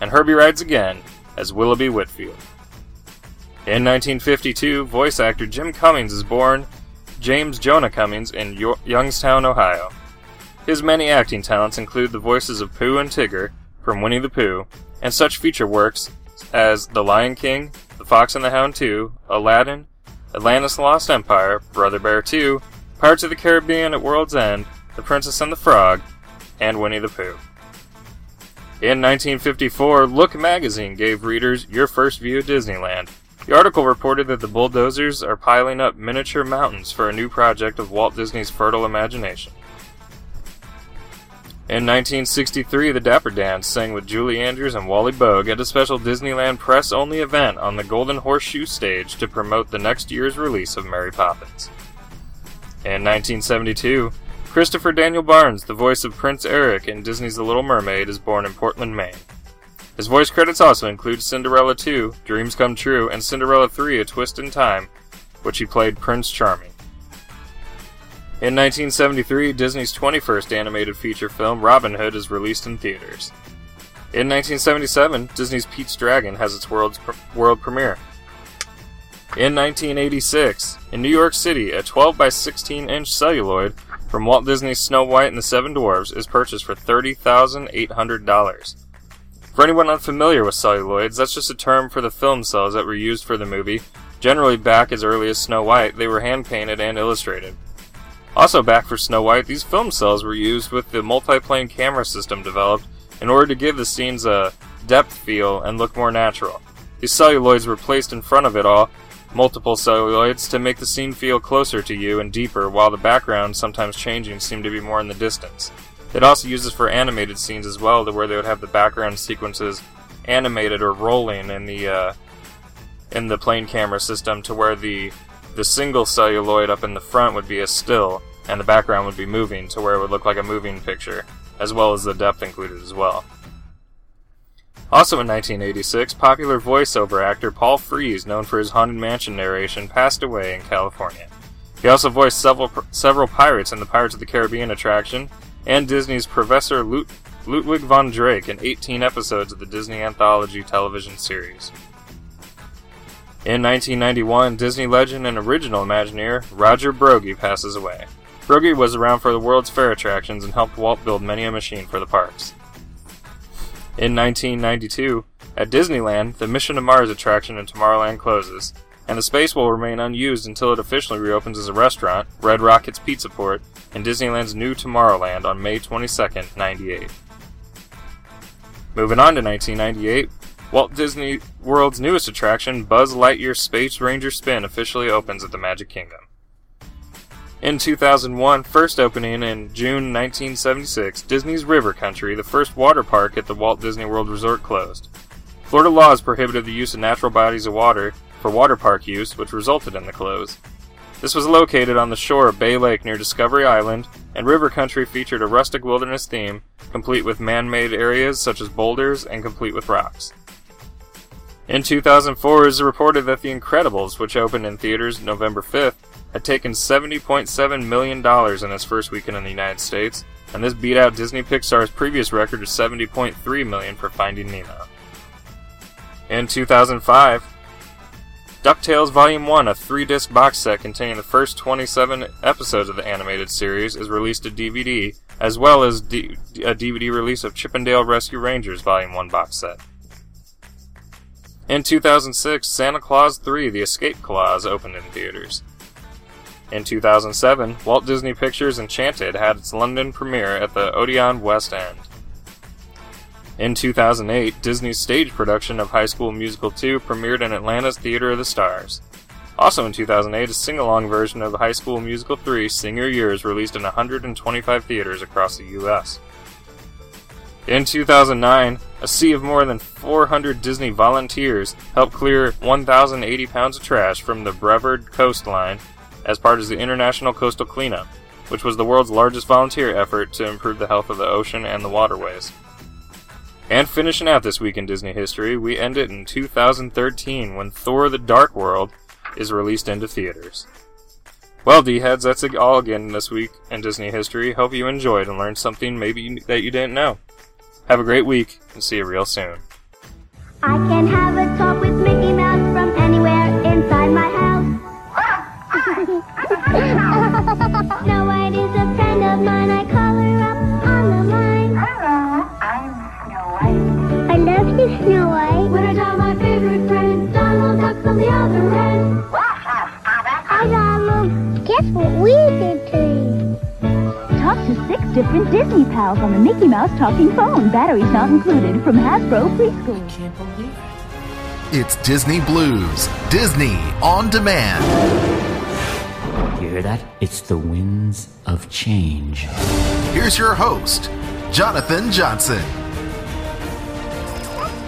and Herbie Rides Again as Willoughby Whitfield. In 1952, voice actor Jim Cummings is born James Jonah Cummings in Yo- Youngstown, Ohio. His many acting talents include the voices of Pooh and Tigger from Winnie the Pooh, and such feature works as The Lion King, The Fox and the Hound 2, Aladdin, Atlantis Lost Empire, Brother Bear 2, Pirates of the Caribbean at World's End, The Princess and the Frog, and Winnie the Pooh. In 1954, Look magazine gave readers your first view of Disneyland. The article reported that the bulldozers are piling up miniature mountains for a new project of Walt Disney's fertile imagination. In 1963, the Dapper Dans sang with Julie Andrews and Wally Boag at a special Disneyland press only event on the Golden Horseshoe stage to promote the next year's release of Mary Poppins. In 1972, Christopher Daniel Barnes, the voice of Prince Eric in Disney's The Little Mermaid, is born in Portland, Maine. His voice credits also include Cinderella 2, Dreams Come True, and Cinderella 3, A Twist in Time, which he played Prince Charming. In 1973, Disney's 21st animated feature film, Robin Hood, is released in theaters. In 1977, Disney's Pete's Dragon has its world's pr- world premiere. In 1986, in New York City, a 12 by 16 inch celluloid from Walt Disney's Snow White and the Seven Dwarfs is purchased for $30,800. For anyone unfamiliar with celluloids, that's just a term for the film cells that were used for the movie. Generally, back as early as Snow White, they were hand painted and illustrated. Also, back for Snow White, these film cells were used with the multiplane camera system developed in order to give the scenes a depth feel and look more natural. These celluloids were placed in front of it all, multiple celluloids, to make the scene feel closer to you and deeper, while the background, sometimes changing, seemed to be more in the distance. It also uses for animated scenes as well, to where they would have the background sequences animated or rolling in the uh, in the plane camera system, to where the the single celluloid up in the front would be a still, and the background would be moving, to where it would look like a moving picture, as well as the depth included as well. Also in 1986, popular voiceover actor Paul Frees, known for his Haunted Mansion narration, passed away in California. He also voiced several several pirates in the Pirates of the Caribbean attraction and Disney's Professor Lu- Ludwig von Drake in 18 episodes of the Disney Anthology television series. In 1991, Disney legend and original Imagineer Roger Broggie passes away. Broggie was around for the World's Fair attractions and helped Walt build many a machine for the parks. In 1992, at Disneyland, the Mission to Mars attraction in Tomorrowland closes, and the space will remain unused until it officially reopens as a restaurant, Red Rocket's Pizza Port, in Disneyland's new Tomorrowland on May 22, 98. Moving on to 1998, Walt Disney World's newest attraction, Buzz Lightyear Space Ranger Spin, officially opens at the Magic Kingdom. In 2001, first opening in June 1976, Disney's River Country, the first water park at the Walt Disney World Resort, closed. Florida laws prohibited the use of natural bodies of water for water park use, which resulted in the close. This was located on the shore of Bay Lake near Discovery Island, and River Country featured a rustic wilderness theme, complete with man made areas such as boulders and complete with rocks. In 2004, it is reported that The Incredibles, which opened in theaters November 5th, had taken $70.7 million in its first weekend in the United States, and this beat out Disney Pixar's previous record of 70.3 million for Finding Nemo. In 2005, DuckTales Volume 1, a three disc box set containing the first 27 episodes of the animated series, is released to DVD, as well as D- a DVD release of Chip 'n Dale Rescue Rangers Volume 1 box set. In 2006, Santa Claus 3 The Escape Clause opened in theaters. In 2007, Walt Disney Pictures Enchanted had its London premiere at the Odeon West End. In 2008, Disney's stage production of High School Musical 2 premiered in Atlanta's Theater of the Stars. Also in 2008, a sing-along version of High School Musical 3 Senior Year's released in 125 theaters across the U.S. In 2009, a sea of more than 400 Disney volunteers helped clear 1,080 pounds of trash from the Brevard coastline as part of the International Coastal Cleanup, which was the world's largest volunteer effort to improve the health of the ocean and the waterways. And finishing out this week in Disney history, we end it in 2013 when Thor the Dark World is released into theaters. Well, D-heads, that's it all again this week in Disney history. Hope you enjoyed and learned something maybe that you didn't know. Have a great week and see you real soon. Mouse talking phone. Batteries not included from Hasbro Preschool. Can't believe it. It's Disney Blu's, Disney on demand. You hear that? It's the winds of change. Here's your host, Jonathan Johnson.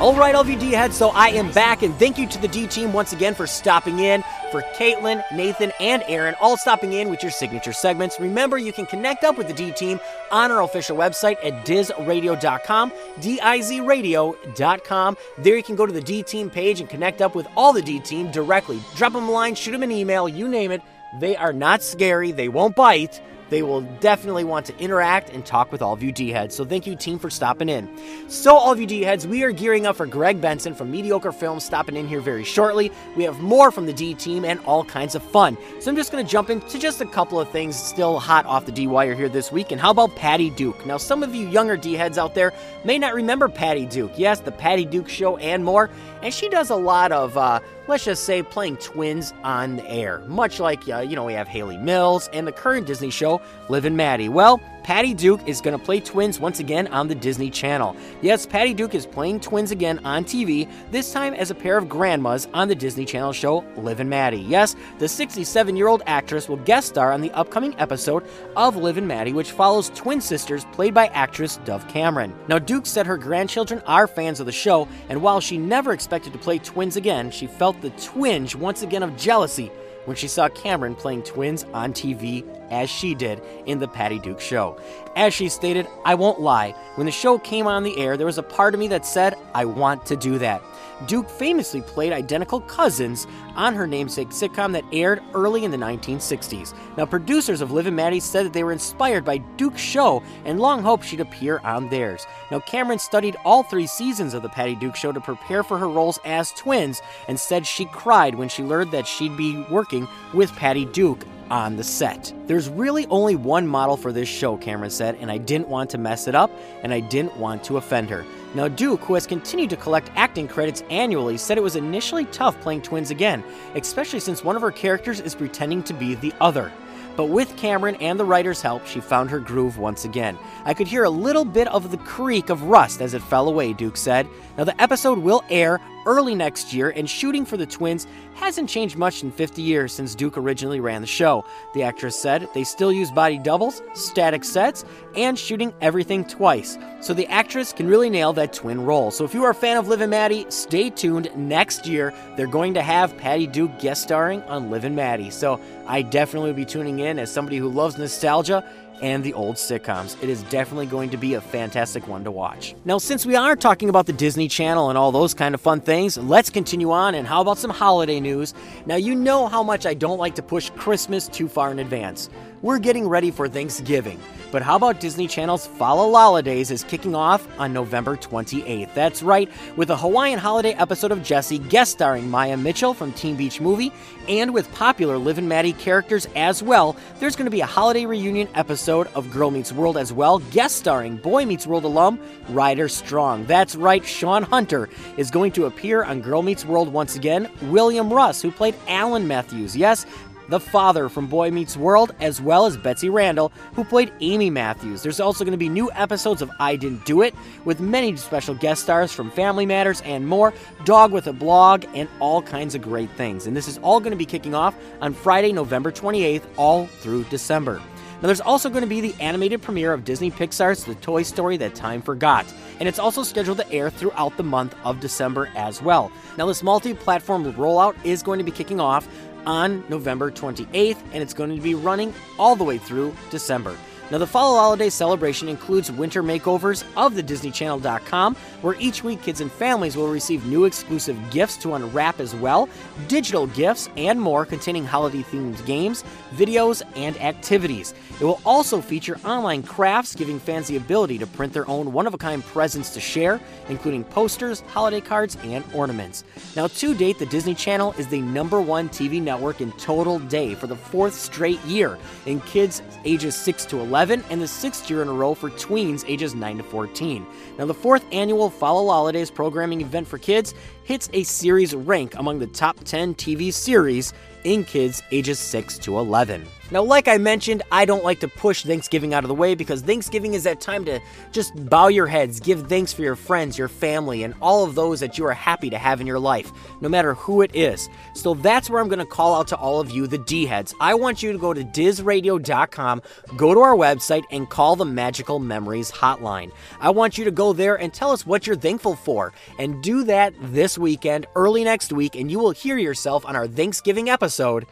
All right, LVD of you D heads, so I am back, and thank you to the D team once again for stopping in. For Caitlin, Nathan, and Aaron, all stopping in with your signature segments. Remember, you can connect up with the D team on our official website at dizradio.com, D-I-Z-radio.com. There you can go to the D team page and connect up with all the D team directly. Drop them a line, shoot them an email, you name it. They are not scary, they won't bite. They will definitely want to interact and talk with all of you D heads. So thank you, team, for stopping in. So, all of you D heads, we are gearing up for Greg Benson from Mediocre Films stopping in here very shortly. We have more from the D team and all kinds of fun. So, I'm just going to jump into just a couple of things still hot off the D wire here this week. And how about Patty Duke? Now, some of you younger D heads out there may not remember Patty Duke. Yes, the Patty Duke Show and more. And she does a lot of, uh, let's just say, playing twins on the air. Much like, uh, you know, we have Hayley Mills and the current Disney show, Liv and Maddie. Well, Patty Duke is going to play twins once again on the Disney Channel. Yes, Patty Duke is playing twins again on TV, this time as a pair of grandmas on the Disney Channel show Liv and Maddie. Yes, the 67 year old actress will guest star on the upcoming episode of Liv and Maddie, which follows twin sisters played by actress Dove Cameron. Now, Duke said her grandchildren are fans of the show, and while she never expected to play twins again, she felt the twinge once again of jealousy when she saw Cameron playing twins on TV as she did in The Patty Duke Show. As she stated, I won't lie, when the show came on the air, there was a part of me that said, I want to do that. Duke famously played identical cousins on her namesake sitcom that aired early in the 1960s. Now, producers of Liv and Maddie said that they were inspired by Duke's show and long hoped she'd appear on theirs. Now, Cameron studied all three seasons of The Patty Duke Show to prepare for her roles as twins and said she cried when she learned that she'd be working with Patty Duke on the set. There's really only one model for this show, Cameron said, and I didn't want to mess it up, and I didn't want to offend her. Now, Duke, who has continued to collect acting credits annually, said it was initially tough playing twins again, especially since one of her characters is pretending to be the other. But with Cameron and the writer's help, she found her groove once again. I could hear a little bit of the creak of rust as it fell away, Duke said. Now, the episode will air early next year, and shooting for the twins hasn't changed much in 50 years since Duke originally ran the show. The actress said they still use body doubles, static sets, and shooting everything twice. So the actress can really nail that twin role. So if you are a fan of Liv and Maddie, stay tuned. Next year, they're going to have Patty Duke guest starring on Liv and Maddie. So I definitely will be tuning in as somebody who loves nostalgia and the old sitcoms. It is definitely going to be a fantastic one to watch. Now, since we are talking about the Disney Channel and all those kind of fun things, let's continue on. And how about some holiday news? Now, you know how much I don't like to push Christmas too far in advance. We're getting ready for Thanksgiving. But how about Disney Channel's Fall Holidays is kicking off on November 28th? That's right, with a Hawaiian holiday episode of Jessie guest starring Maia Mitchell from Teen Beach Movie, and with popular Liv and Maddie characters as well. There's going to be a holiday reunion episode of Girl Meets World as well, guest starring Boy Meets World alum Ryder Strong. That's right, Shawn Hunter is going to appear on Girl Meets World once again. William Russ, who played Alan Matthews, yes, the father from Boy Meets World, as well as Betsy Randall, who played Amy Matthews. There's also going to be new episodes of I Didn't Do It, with many special guest stars from Family Matters and more, Dog with a Blog, and all kinds of great things. And this is all going to be kicking off on Friday, November 28th, all through December. Now, there's also going to be the animated premiere of Disney Pixar's The Toy Story That Time Forgot, and it's also scheduled to air throughout the month of December as well. Now, this multi platform rollout is going to be kicking off on November 28th, and it's going to be running all the way through December. Now, the Fall Holiday celebration includes winter makeovers of the DisneyChannel.com, where each week kids and families will receive new exclusive gifts to unwrap as well, digital gifts, and more containing holiday themed games, videos, and activities. It will also feature online crafts, giving fans the ability to print their own one of a kind presents to share, including posters, holiday cards, and ornaments. Now, to date, the Disney Channel is the number one TV network in total day for the fourth straight year in kids ages 6 to 11 and the sixth year in a row for tweens ages 9 to 14. Now, the fourth annual Follow Holidays programming event for kids hits a series rank among the top 10 TV series in kids ages 6 to 11. Now, like I mentioned, I don't like to push Thanksgiving out of the way because Thanksgiving is that time to just bow your heads, give thanks for your friends, your family, and all of those that you are happy to have in your life, no matter who it is. So that's where I'm going to call out to all of you, the D heads. I want you to go to DizRadio.com, go to our website, and call the Magical Memories Hotline. I want you to go there and tell us what you're thankful for, and do that this weekend, early next week, and you will hear yourself on our Thanksgiving episode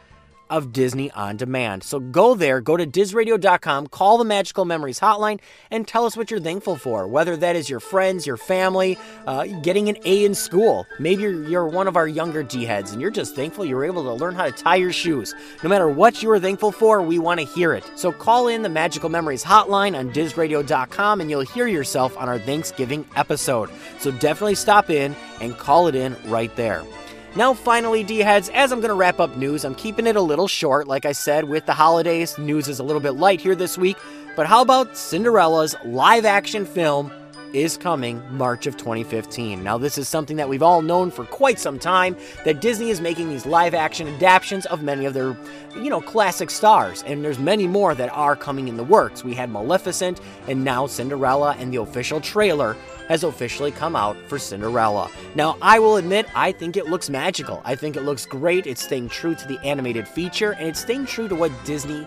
of Disney On Demand. So go there, go to DizRadio.com, call the Magical Memories Hotline, and tell us what you're thankful for. Whether that is your friends, your family, uh, getting an A in school. Maybe you're, you're one of our younger D heads and you're just thankful you were able to learn how to tie your shoes. No matter what you are thankful for, we want to hear it. So call in the Magical Memories Hotline on DizRadio.com and you'll hear yourself on our Thanksgiving episode. So definitely stop in and call it in right there. Now, finally, D heads, as I'm going to wrap up news, I'm keeping it a little short. Like I said, with the holidays, news is a little bit light here this week. But how about Cinderella's live action film is coming March of 2015. Now, this is something that we've all known for quite some time that Disney is making these live action adaptations of many of their, you know, classic stars, and there's many more that are coming in the works. We had Maleficent and now Cinderella, and the official trailer has officially come out for Cinderella. Now, I will admit, I think it looks magical. I think it looks great. It's staying true to the animated feature, and it's staying true to what Disney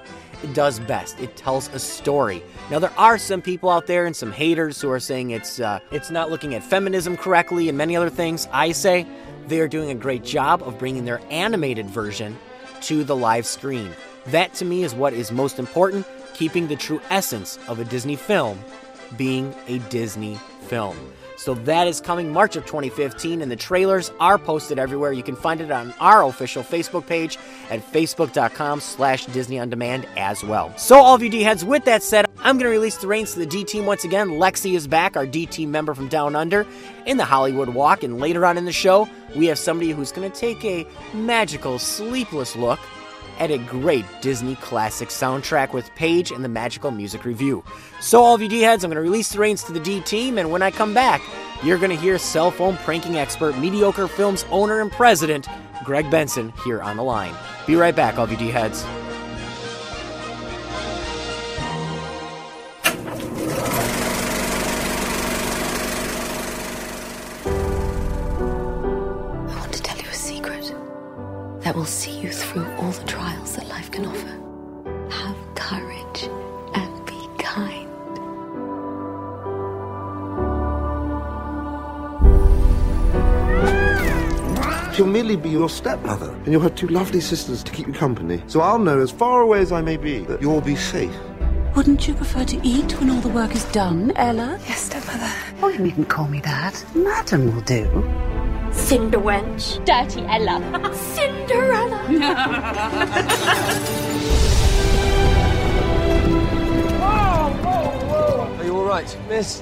does best. It tells a story. Now there are some people out there and some haters who are saying it's uh, it's not looking at feminism correctly and many other things. I say they are doing a great job of bringing their animated version to the live screen. That to me is what is most important, keeping the true essence of a Disney film being a Disney film. So that is coming March of 2015, and the trailers are posted everywhere. You can find it on our official Facebook page at facebook.com slash Disney On Demand as well. So all of you D-heads, with that said, I'm going to release the reins to the D team once again. Lexi is back, our D team member from Down Under, in the Hollywood Walk, and later on in the show, we have somebody who's going to take a magical, sleepless look at a great Disney classic soundtrack with Paige and the Magical Music Review. So, all of you D heads, I'm going to release the reins to the D team, and when I come back, you're going to hear cell phone pranking expert, mediocre films owner, and president, Greg Benson, here on the line. Be right back, all of you D heads. Your stepmother, and you'll have two lovely sisters to keep you company. So I'll know, as far away as I may be, that you'll be safe. Wouldn't you prefer to eat when all the work is done, Ella? Yes, stepmother. Oh, you needn't call me that. Madam will do. Cinder wench. Dirty Ella. [LAUGHS] Cinderella. Whoa! Are you alright, miss?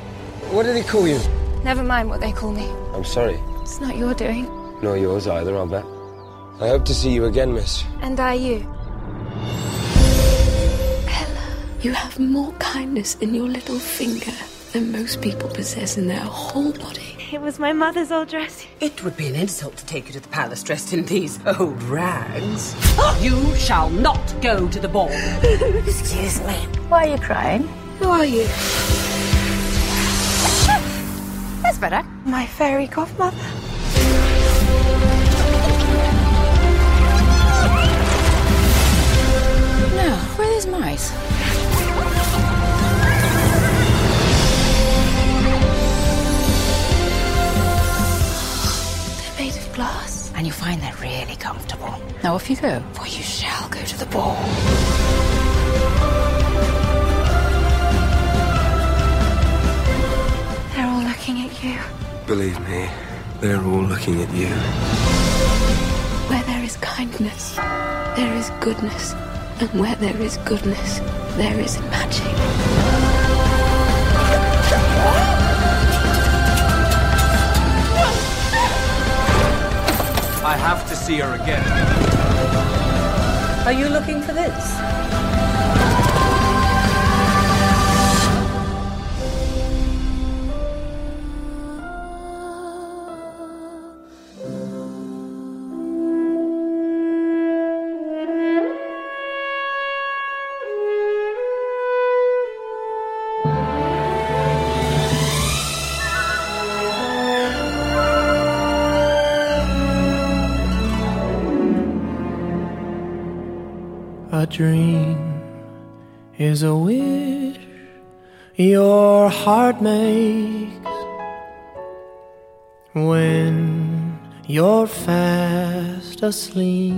What did they call you? Never mind what they call me. I'm sorry. It's not your doing. Nor yours either, I'll bet. I hope to see you again, miss. And I you. Ella, you have more kindness in your little finger than most people possess in their whole body. It was my mother's old dress. It would be an insult to take you to the palace dressed in these old rags. You shall not go to the ball. [LAUGHS] Excuse me. Why are you crying? Who are you? That's better. My fairy godmother. Now, where mice? They're made of glass. And you find they're really comfortable. Now off you go. For you shall go to the ball. They're all looking at you. Believe me, they're all looking at you. Where there is kindness, there is goodness. And where there is goodness, there is magic. I have to see her again. Are you looking for this? Dream is a wish your heart makes when you're fast asleep.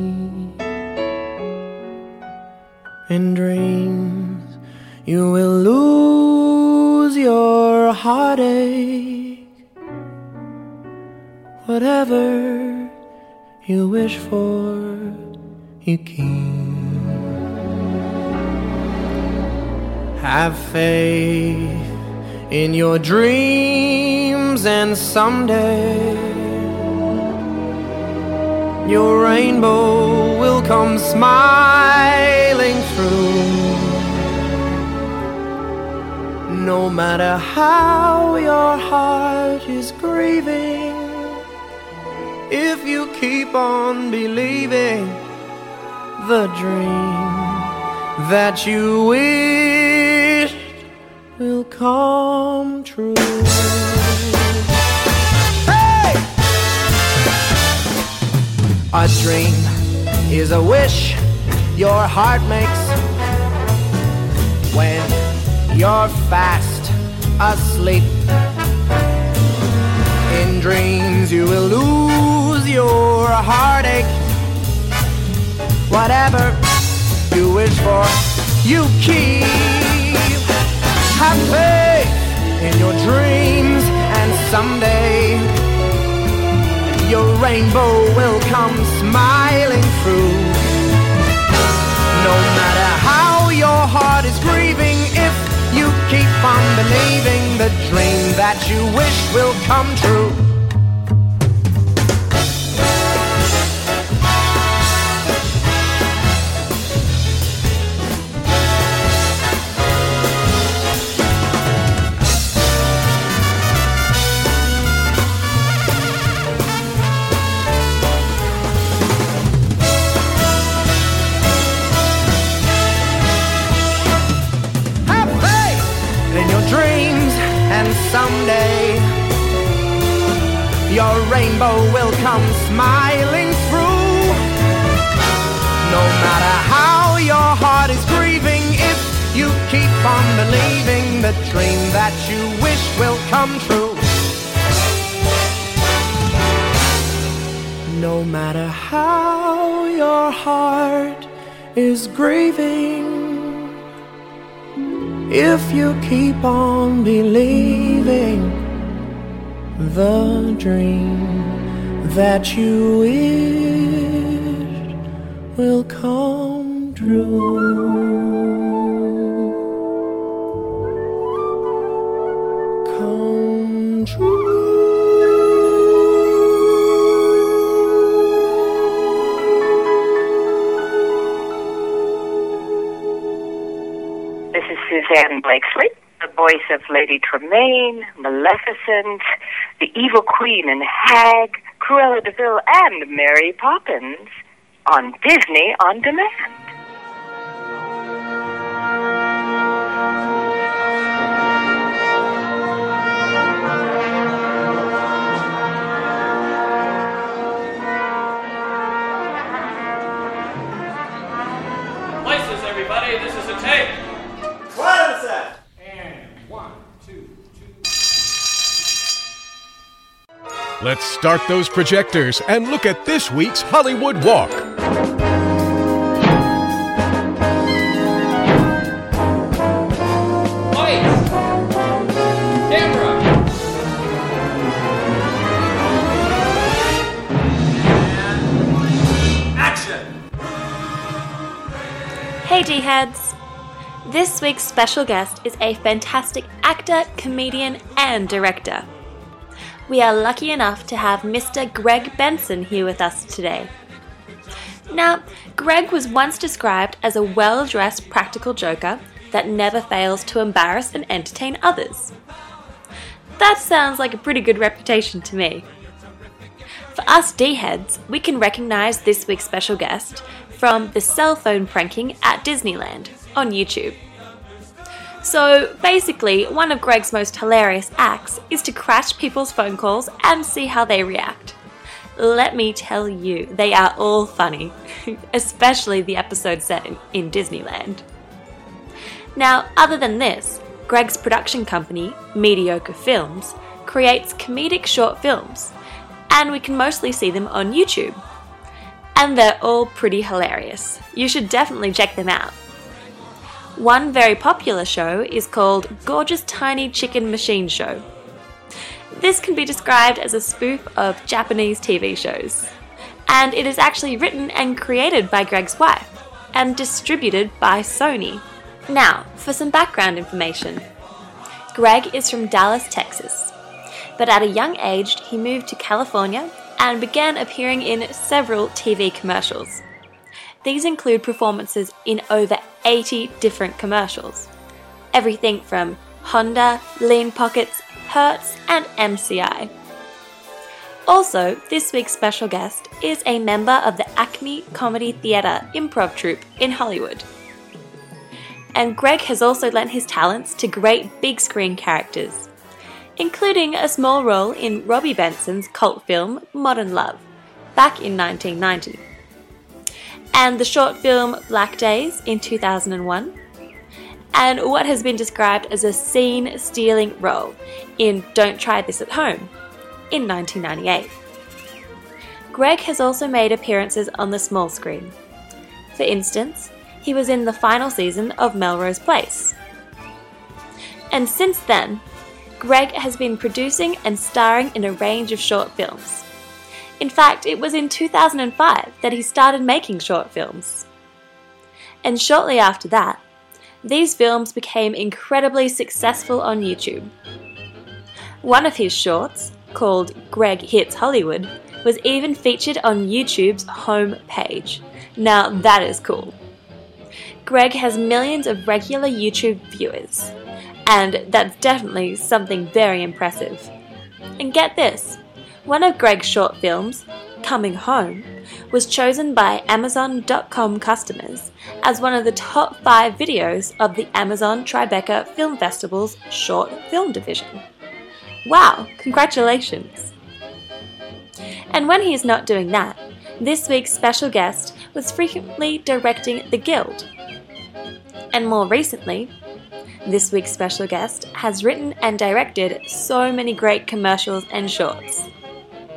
In dreams, you will lose your heartache. Whatever you wish for, you keep. Have faith in your dreams, and someday your rainbow will come smiling through. No matter how your heart is grieving, if you keep on believing the dream that you will come true. Hey! A dream is a wish your heart makes when you're fast asleep. In dreams, you will lose your heartache. Whatever you wish for, you keep. Have faith in your dreams, and someday your rainbow will come smiling through. No matter how your heart is grieving, if you keep on believing, the dream that you wish will come true. Your rainbow will come smiling through. No matter how your heart is grieving, if you keep on believing, the dream that you wish will come true. No matter how your heart is grieving. If you keep on believing the dream that you wish will come true. Come This is Susanne Blakeslee, voice of Lady Tremaine, Maleficent, the Evil Queen and Hag, Cruella de Vil, and Mary Poppins on Disney On Demand. Let's start those projectors and look at this week's Hollywood Walk. Lights. Camera. Action. Hey D heads! This week's special guest is a fantastic actor, comedian, and director. We are lucky enough to have Mr. Greg Benson here with us today. Now, Greg was once described as a well dressed practical joker that never fails to embarrass and entertain others. That sounds like a pretty good reputation to me. For us D heads, we can recognize this week's special guest from the cell phone pranking at Disneyland on YouTube. So basically, one of Greg's most hilarious acts is to crash people's phone calls and see how they react. Let me tell you, they are all funny, [LAUGHS] especially the episode set in, in Disneyland. Now, other than this, Greg's production company, Mediocre Films, creates comedic short films, and we can mostly see them on YouTube. And they're all pretty hilarious. You should definitely check them out. One very popular show is called Gorgeous Tiny Chicken Machine Show. This can be described as a spoof of Japanese TV shows, and it is actually written and created by Greg's wife and distributed by Sony. Now, for some background information. Greg is from Dallas, Texas, but at a young age he moved to California and began appearing in several TV commercials. These include performances in over 80 different commercials. Everything from Honda, Lean Pockets, Hertz, and MCI. Also, this week's special guest is a member of the Acme Comedy Theatre improv troupe in Hollywood. And Greg has also lent his talents to great big screen characters, including a small role in Robby Benson's cult film Modern Love, back in 1990 and the short film Black Days in 2001, and what has been described as a scene stealing role in Don't Try This at Home in 1998. Greg has also made appearances on the small screen. For instance, he was in the final season of Melrose Place. And since then, Greg has been producing and starring in a range of short films. In fact, it was in 2005 that he started making short films. And shortly after that, these films became incredibly successful on YouTube. One of his shorts, called Greg Hits Hollywood, was even featured on YouTube's home page. Now that is cool. Greg has millions of regular YouTube viewers, and that's definitely something very impressive. And get this one of Greg's short films, Coming Home, was chosen by Amazon.com customers as one of the top five videos of the Amazon Tribeca Film Festival's short film division. Wow, congratulations! And when he is not doing that, this week's special guest was frequently directing The Guild. And more recently, this week's special guest has written and directed so many great commercials and shorts,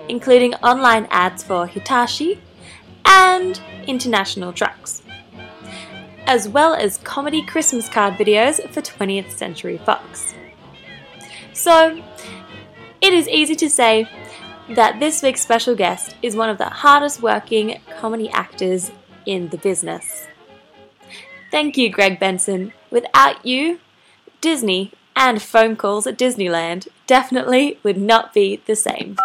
including online ads for Hitachi and international trucks, as well as comedy Christmas card videos for 20th Century Fox. So, it is easy to say that this week's special guest is one of the hardest working comedy actors in the business. Thank you, Greg Benson. Without you, Disney and phone calls at Disneyland definitely would not be the same.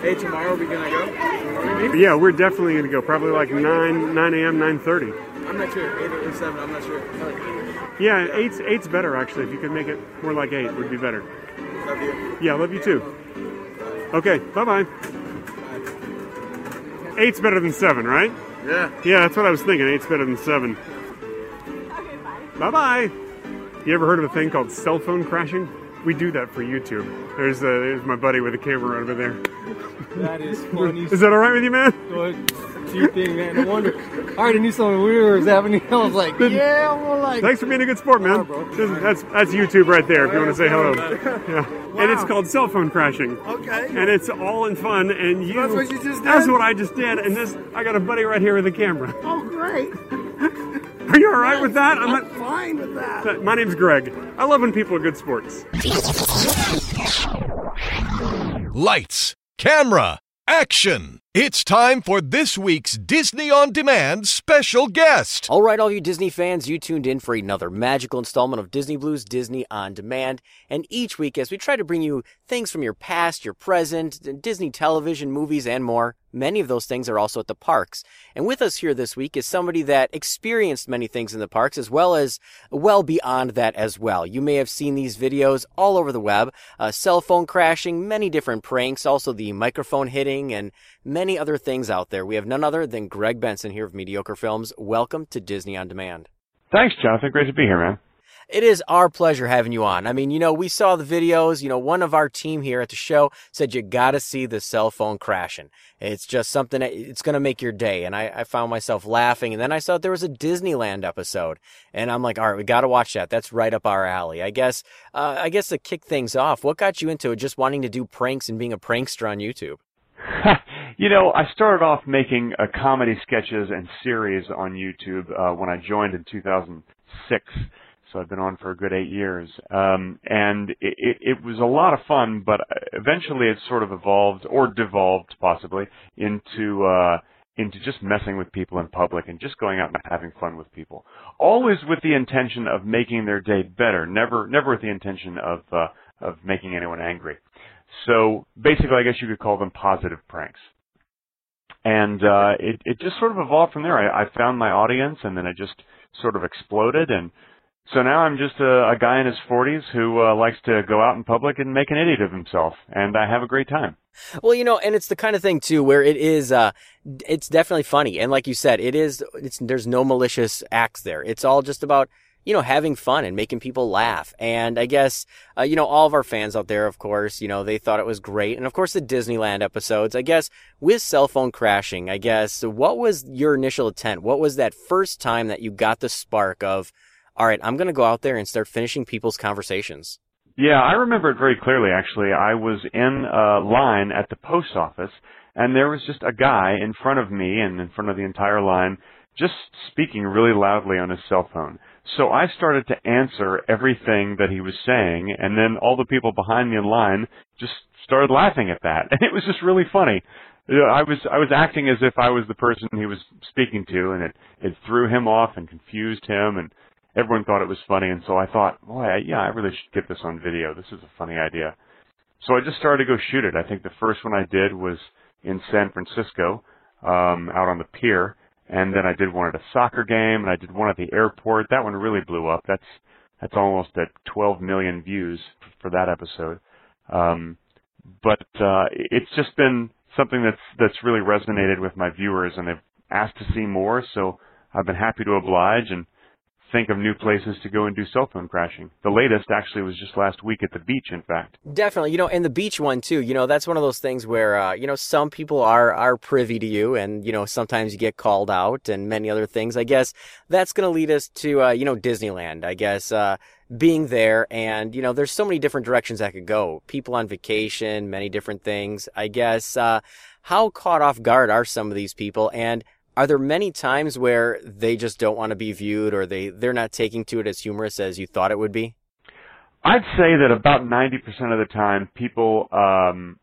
Hey, tomorrow we gonna go? Yeah, we're definitely going to go. Probably like 9 9 a.m. 9:30. I'm not sure. Eight or seven. I'm not sure. Yeah, eight's eight's better actually. If you could make it more like eight, would be better. Love you. Yeah, love you too. Okay, bye bye. Eight's better than seven, right? Yeah. Yeah, that's what I was thinking. Eight's better than seven. Okay, bye. Bye bye. You ever heard of a thing called cell phone crashing? We do that for YouTube. There's uh, there's my buddy with a camera over there. That is funny. [LAUGHS] Is that all right with you, man? Good. Thing, man. No wonder. I already knew something weird was happening. [LAUGHS] I was like, yeah, I'm like. Thanks for being a good sport, man. Is- that's that's YouTube right there. If you want to say hello. Yeah. And it's called cell phone crashing. Okay. And it's all in fun. And you. That's what you just did. That's what I just did. And this, I got a buddy right here with a camera. Oh, great. Are you all right with that? I'm not. fine with that. Uh, my name's Greg. I love when people are good sports. Lights, camera, action! It's time for this week's Disney On Demand special guest. All right, all you Disney fans, you tuned in for another magical installment of Disney Blu's Disney on Demand. And each week, as we try to bring you things from your past, your present, Disney television, movies, and more, many of those things are also at the parks. And with us here this week is somebody that experienced many things in the parks, as well as well beyond that as well. You may have seen these videos all over the web uh, cell phone crashing, many different pranks, also the microphone hitting, and many other things out there. We have none other than Greg Benson here of Mediocre Films. Welcome to Disney on Demand. Thanks, Jonathan. Great to be here, man. It is our pleasure having you on. I mean, you know, we saw the videos. You know, one of our team here at the show said you got to see the cell phone crashing. It's just something that it's going to make your day. And I, I found myself laughing. And then I saw there was a Disneyland episode, and I'm like, all right, we got to watch that. That's right up our alley. I guess. Uh, I guess to kick things off, what got you into just wanting to do pranks and being a prankster on YouTube? [LAUGHS] You know, I started off making uh, comedy sketches and series on YouTube uh, when I joined in 2006. So I've been on for a good eight years, um, and it, it, it was a lot of fun. But eventually, it sort of evolved or devolved, possibly, into uh, into just messing with people in public and just going out and having fun with people. Always with the intention of making their day better. Never never with the intention of uh, of making anyone angry. So basically, I guess you could call them positive pranks and uh, it it just sort of evolved from there. I, I found my audience, and then it just sort of exploded, and so now I'm just a, a guy in his 40s who uh, likes to go out in public and make an idiot of himself, and I have a great time. Well, you know, and it's the kind of thing too where it is, uh, it's definitely funny. And like you said, it is, it's, there's no malicious acts there. It's all just about, you know, having fun and making people laugh. And I guess, uh, you know, all of our fans out there, of course, you know, they thought it was great. And of course, the Disneyland episodes, I guess, with cell phone crashing, I guess, what was your initial intent? What was that first time that you got the spark of, all right, I'm going to go out there and start finishing people's conversations? Yeah, I remember it very clearly, actually. I was in a line at the post office, and there was just a guy in front of me and in front of the entire line just speaking really loudly on his cell phone. So I started to answer everything that he was saying, and then all the people behind me in line just started laughing at that, [LAUGHS] and it was just really funny. You know, I was I was acting as if I was the person he was speaking to, and it it threw him off and confused him, and everyone thought it was funny. And so I thought, boy, I, yeah, I really should get this on video. This is a funny idea. So I just started to go shoot it. I think the first one I did was in San Francisco, um, out on the pier, and then I did one at a soccer game, and I did one at the airport. That one really blew up. That's that's almost at 12 million views for that episode. Um, but uh, it's just been something that's that's really resonated with my viewers, and they've asked to see more. So I've been happy to oblige and think of new places to go and do cell phone crashing. The latest actually was just last week at the beach, in fact. Definitely, you know, and the beach one too. You know, that's one of those things where uh, you know some people are are privy to you, and you know sometimes you get called out, and many other things. I guess that's going to lead us to uh, you know Disneyland. I guess uh, being there, and you know, there's so many different directions that could go. People on vacation, many different things. I guess uh, how caught off guard are some of these people, and are there many times where they just don't want to be viewed or they, they're not taking to it as humorous as you thought it would be? I'd say that about 90% of the time people, um,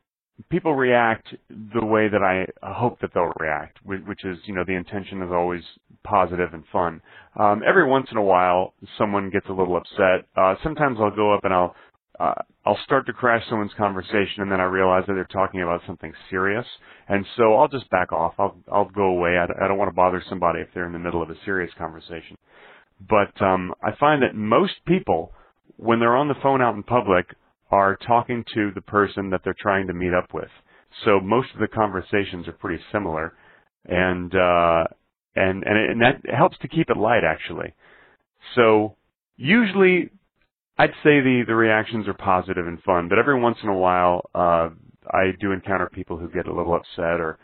people react the way that I hope that they'll react, which is, you know, the intention is always positive and fun. Um, every once in a while, someone gets a little upset. Uh, sometimes I'll go up and I'll uh, I'll start to crash someone's conversation and then I realize that they're talking about something serious. And so I'll just back off. I'll, I'll go away. I, I don't want to bother somebody if they're in the middle of a serious conversation. But, um, I find that most people, when they're on the phone out in public, are talking to the person that they're trying to meet up with. So most of the conversations are pretty similar. And, uh, and, and, it, and that helps to keep it light actually. So usually I'd say the the reactions are positive and fun, but every once in a while, uh, I do encounter people who get a little upset or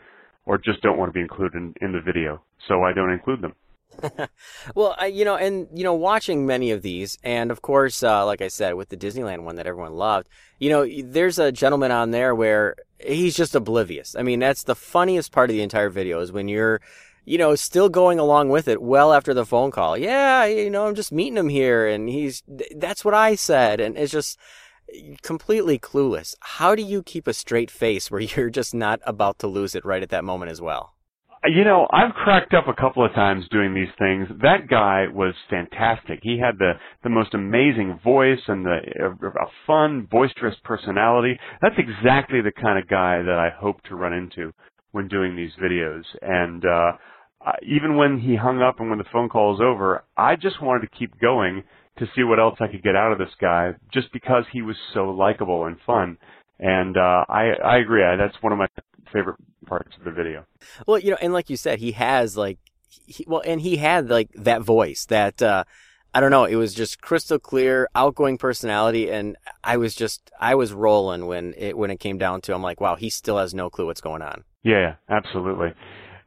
or just don't want to be included in, in the video, so I don't include them. [LAUGHS] well, I, you know, and you know, watching many of these, and of course, uh, like I said, with the Disneyland one that everyone loved, you know, there's a gentleman on there where he's just oblivious. I mean, that's the funniest part of the entire video is when you're you know, still going along with it well after the phone call. Yeah, you know, I'm just meeting him here and he's, that's what I said. And it's just completely clueless. How do you keep a straight face where [LAUGHS] you're just not about to lose it right at that moment as well? You know, I've cracked up a couple of times doing these things. That guy was fantastic. He had the the most amazing voice and the a, a fun, boisterous personality. That's exactly the kind of guy that I hope to run into when doing these videos. And uh, even when he hung up and when the phone call was over, I just wanted to keep going to see what else I could get out of this guy, just because he was so likable and fun. And uh, I I agree. That's one of my favorite parts of the video. Well, you know, and like you said, he has like, he, well, and he had like that voice that. uh I don't know. It was just crystal clear, outgoing personality, and I was just I was rolling when it when it came down to. I'm like, wow, he still has no clue what's going on. Yeah, absolutely.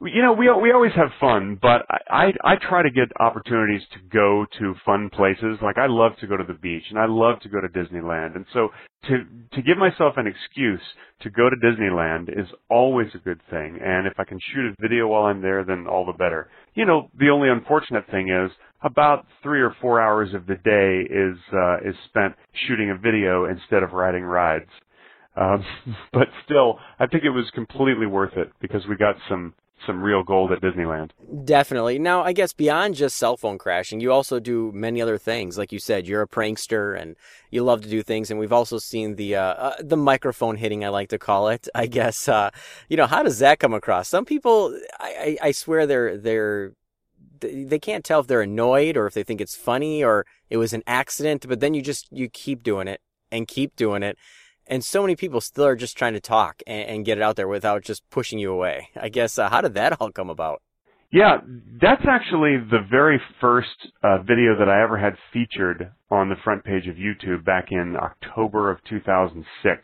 You know, we we always have fun, but I, I I try to get opportunities to go to fun places. Like I love to go to the beach, and I love to go to Disneyland, and so to to give myself an excuse to go to Disneyland is always a good thing. And if I can shoot a video while I'm there, then all the better. You know, the only unfortunate thing is about three or four hours of the day is uh, is spent shooting a video instead of riding rides. Um, [LAUGHS] but still, I think it was completely worth it because we got some some real gold at Disneyland. Definitely. Now, I guess beyond just cell phone crashing, you also do many other things. Like you said, you're a prankster and you love to do things. And we've also seen the uh, uh, the microphone hitting, I like to call it. [LAUGHS] I guess. Uh, you know, how does that come across? Some people, I, I, I swear, they're they're they can't tell if they're annoyed or if they think it's funny or it was an accident. But then you just you keep doing it and keep doing it and so many people still are just trying to talk and, and get it out there without just pushing you away. I guess uh, how did that all come about? Yeah, that's actually the very first uh, video that I ever had featured on the front page of YouTube back in October of 2006.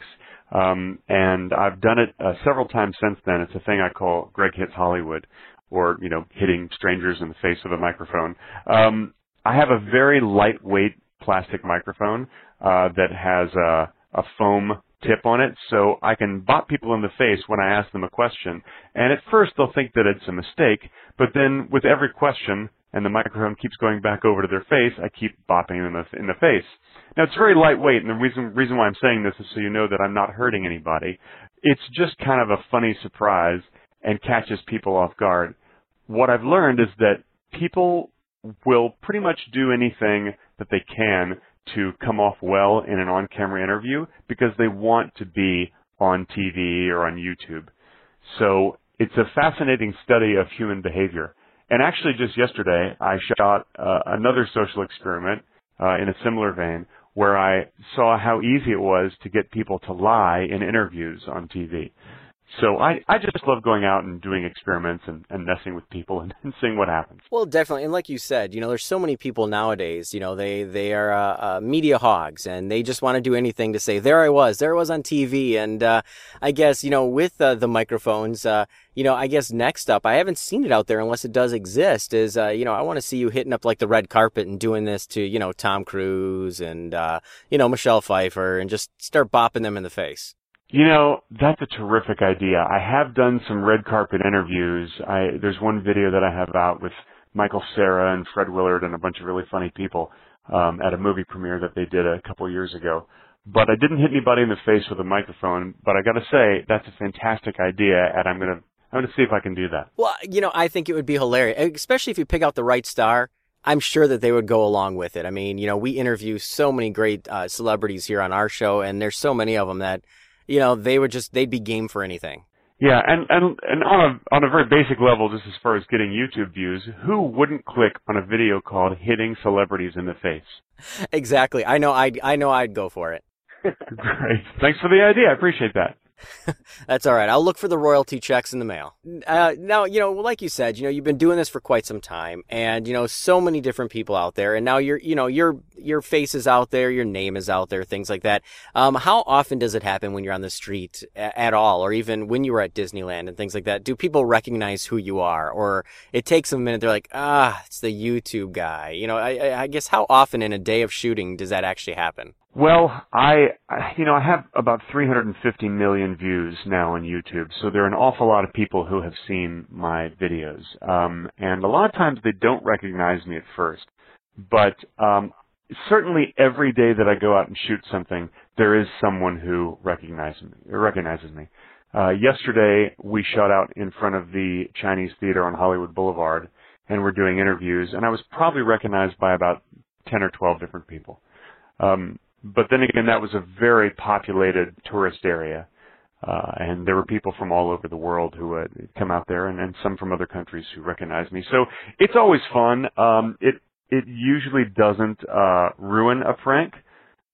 Um, and I've done it uh, several times since then. It's a thing I call Greg Hits Hollywood, or you know, hitting strangers in the face with a microphone. Um, I have a very lightweight plastic microphone uh, that has a a foam tip on it, so I can bop people in the face when I ask them a question. And at first they'll think that it's a mistake, but then with every question, and the microphone keeps going back over to their face, I keep bopping them in the face. Now it's very lightweight, and the reason reason why I'm saying this is so you know that I'm not hurting anybody. It's just kind of a funny surprise and catches people off guard. What I've learned is that people will pretty much do anything that they can to come off well in an on-camera interview because they want to be on TV or on YouTube. So it's a fascinating study of human behavior. And actually, just yesterday, I shot uh, another social experiment uh, in a similar vein where I saw how easy it was to get people to lie in interviews on TV. So I, I just love going out and doing experiments and, and messing with people and, and seeing what happens. Well, definitely, and like you said, you know, there's so many people nowadays. You know, they they are uh, uh, media hogs, and they just want to do anything to say, "There I was, there I was on TV." And uh, I guess you know, with uh, the microphones, uh, you know, I guess next up, I haven't seen it out there unless it does exist. Is uh, you know, I want to see you hitting up like the red carpet and doing this to you know Tom Cruise and uh, you know Michelle Pfeiffer, and just start bopping them in the face. You know, that's a terrific idea. I have done some red carpet interviews. I, there's one video that I have out with Michael Cera and Fred Willard and a bunch of really funny people um, at a movie premiere that they did a couple years ago. But I didn't hit anybody in the face with a microphone. But I got to say, that's a fantastic idea, and I'm gonna I'm gonna see if I can do that. Well, you know, I think it would be hilarious, especially if you pick out the right star. I'm sure that they would go along with it. I mean, you know, we interview so many great uh, celebrities here on our show, and there's so many of them that you know, they would just they'd be game for anything. Yeah, and and and on a on a very basic level, just as far as getting YouTube views, who wouldn't click on a video called "Hitting Celebrities in the Face"? Exactly. I know. I I know. I'd go for it. [LAUGHS] Great. Thanks for the idea. I appreciate that. [LAUGHS] That's all right. I'll look for the royalty checks in the mail. Uh, now, you know, like you said, you know, you've been doing this for quite some time, and you know, so many different people out there, and now you're, you know, your your face is out there, your name is out there, things like that. Um, how often does it happen when you're on the street at all, or even when you were at Disneyland and things like that? Do people recognize who you are, or it takes them a minute? They're like, ah, it's the YouTube guy. You know, I, I guess how often in a day of shooting does that actually happen? Well, I, you know, I have about 350 million views now on YouTube, so there are an awful lot of people who have seen my videos. Um, and a lot of times they don't recognize me at first, but um, certainly every day that I go out and shoot something, there is someone who recognizes me. Recognizes me. Uh, yesterday, we shot out in front of the Chinese Theater on Hollywood Boulevard, and we're doing interviews, and I was probably recognized by about 10 or 12 different people. Um, but then again, that was a very populated tourist area. Uh, and there were people from all over the world who had come out there and, and some from other countries who recognized me. So it's always fun. Um, it, it usually doesn't, uh, ruin a prank,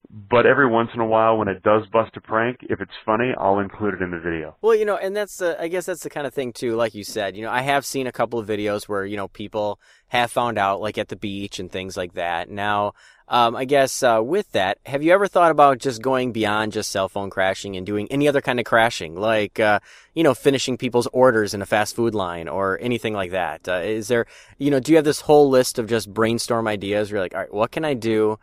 but every once in a while when it does bust a prank, if it's funny, I'll include it in the video. Well, you know, and that's the, I guess that's the kind of thing too, like you said, you know, I have seen a couple of videos where, you know, people have found out like at the beach and things like that. Now, um, I guess uh, with that, have you ever thought about just going beyond just cell phone crashing and doing any other kind of crashing, like uh, you know, finishing people's orders in a fast food line or anything like that? Uh, is there, you know, do you have this whole list of just brainstorm ideas? Where you're like, all right, what can I do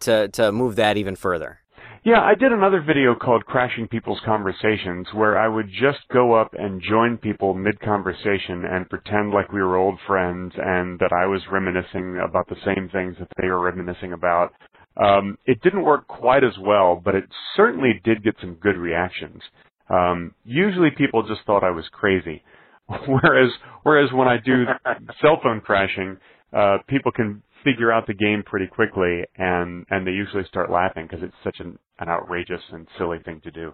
to to move that even further? Yeah, I did another video called Crashing People's Conversations where I would just go up and join people mid-conversation and pretend like we were old friends and that I was reminiscing about the same things that they were reminiscing about. Um, it didn't work quite as well, but it certainly did get some good reactions. Um, usually people just thought I was crazy. [LAUGHS] whereas, whereas when I do [LAUGHS] cell phone crashing, uh, people can figure out the game pretty quickly, and and they usually start laughing because it's such an, an outrageous and silly thing to do.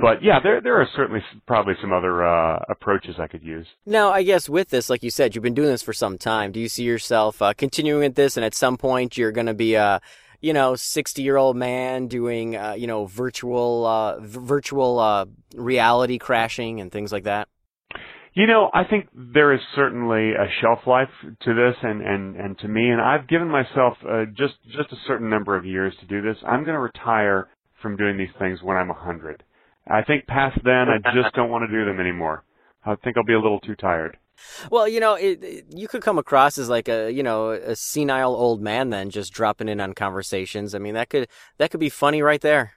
But yeah, there there are certainly probably some other uh, approaches I could use. Now, I guess with this, like you said, you've been doing this for some time. Do you see yourself uh, continuing at this, and at some point you're going to be a you know, 60 year old man doing, uh, you know, virtual, uh, v- virtual, uh, reality crashing and things like that? You know, I think there is certainly a shelf life to this, and and and to me, and I've given myself uh, just just a certain number of years to do this. I'm going to retire from doing these things when I'm a hundred. I think past then, I just don't want to do them anymore. I think I'll be a little too tired. Well, you know, it, it, you could come across as like a, you know, a senile old man then just dropping in on conversations. I mean, that could that could be funny right there.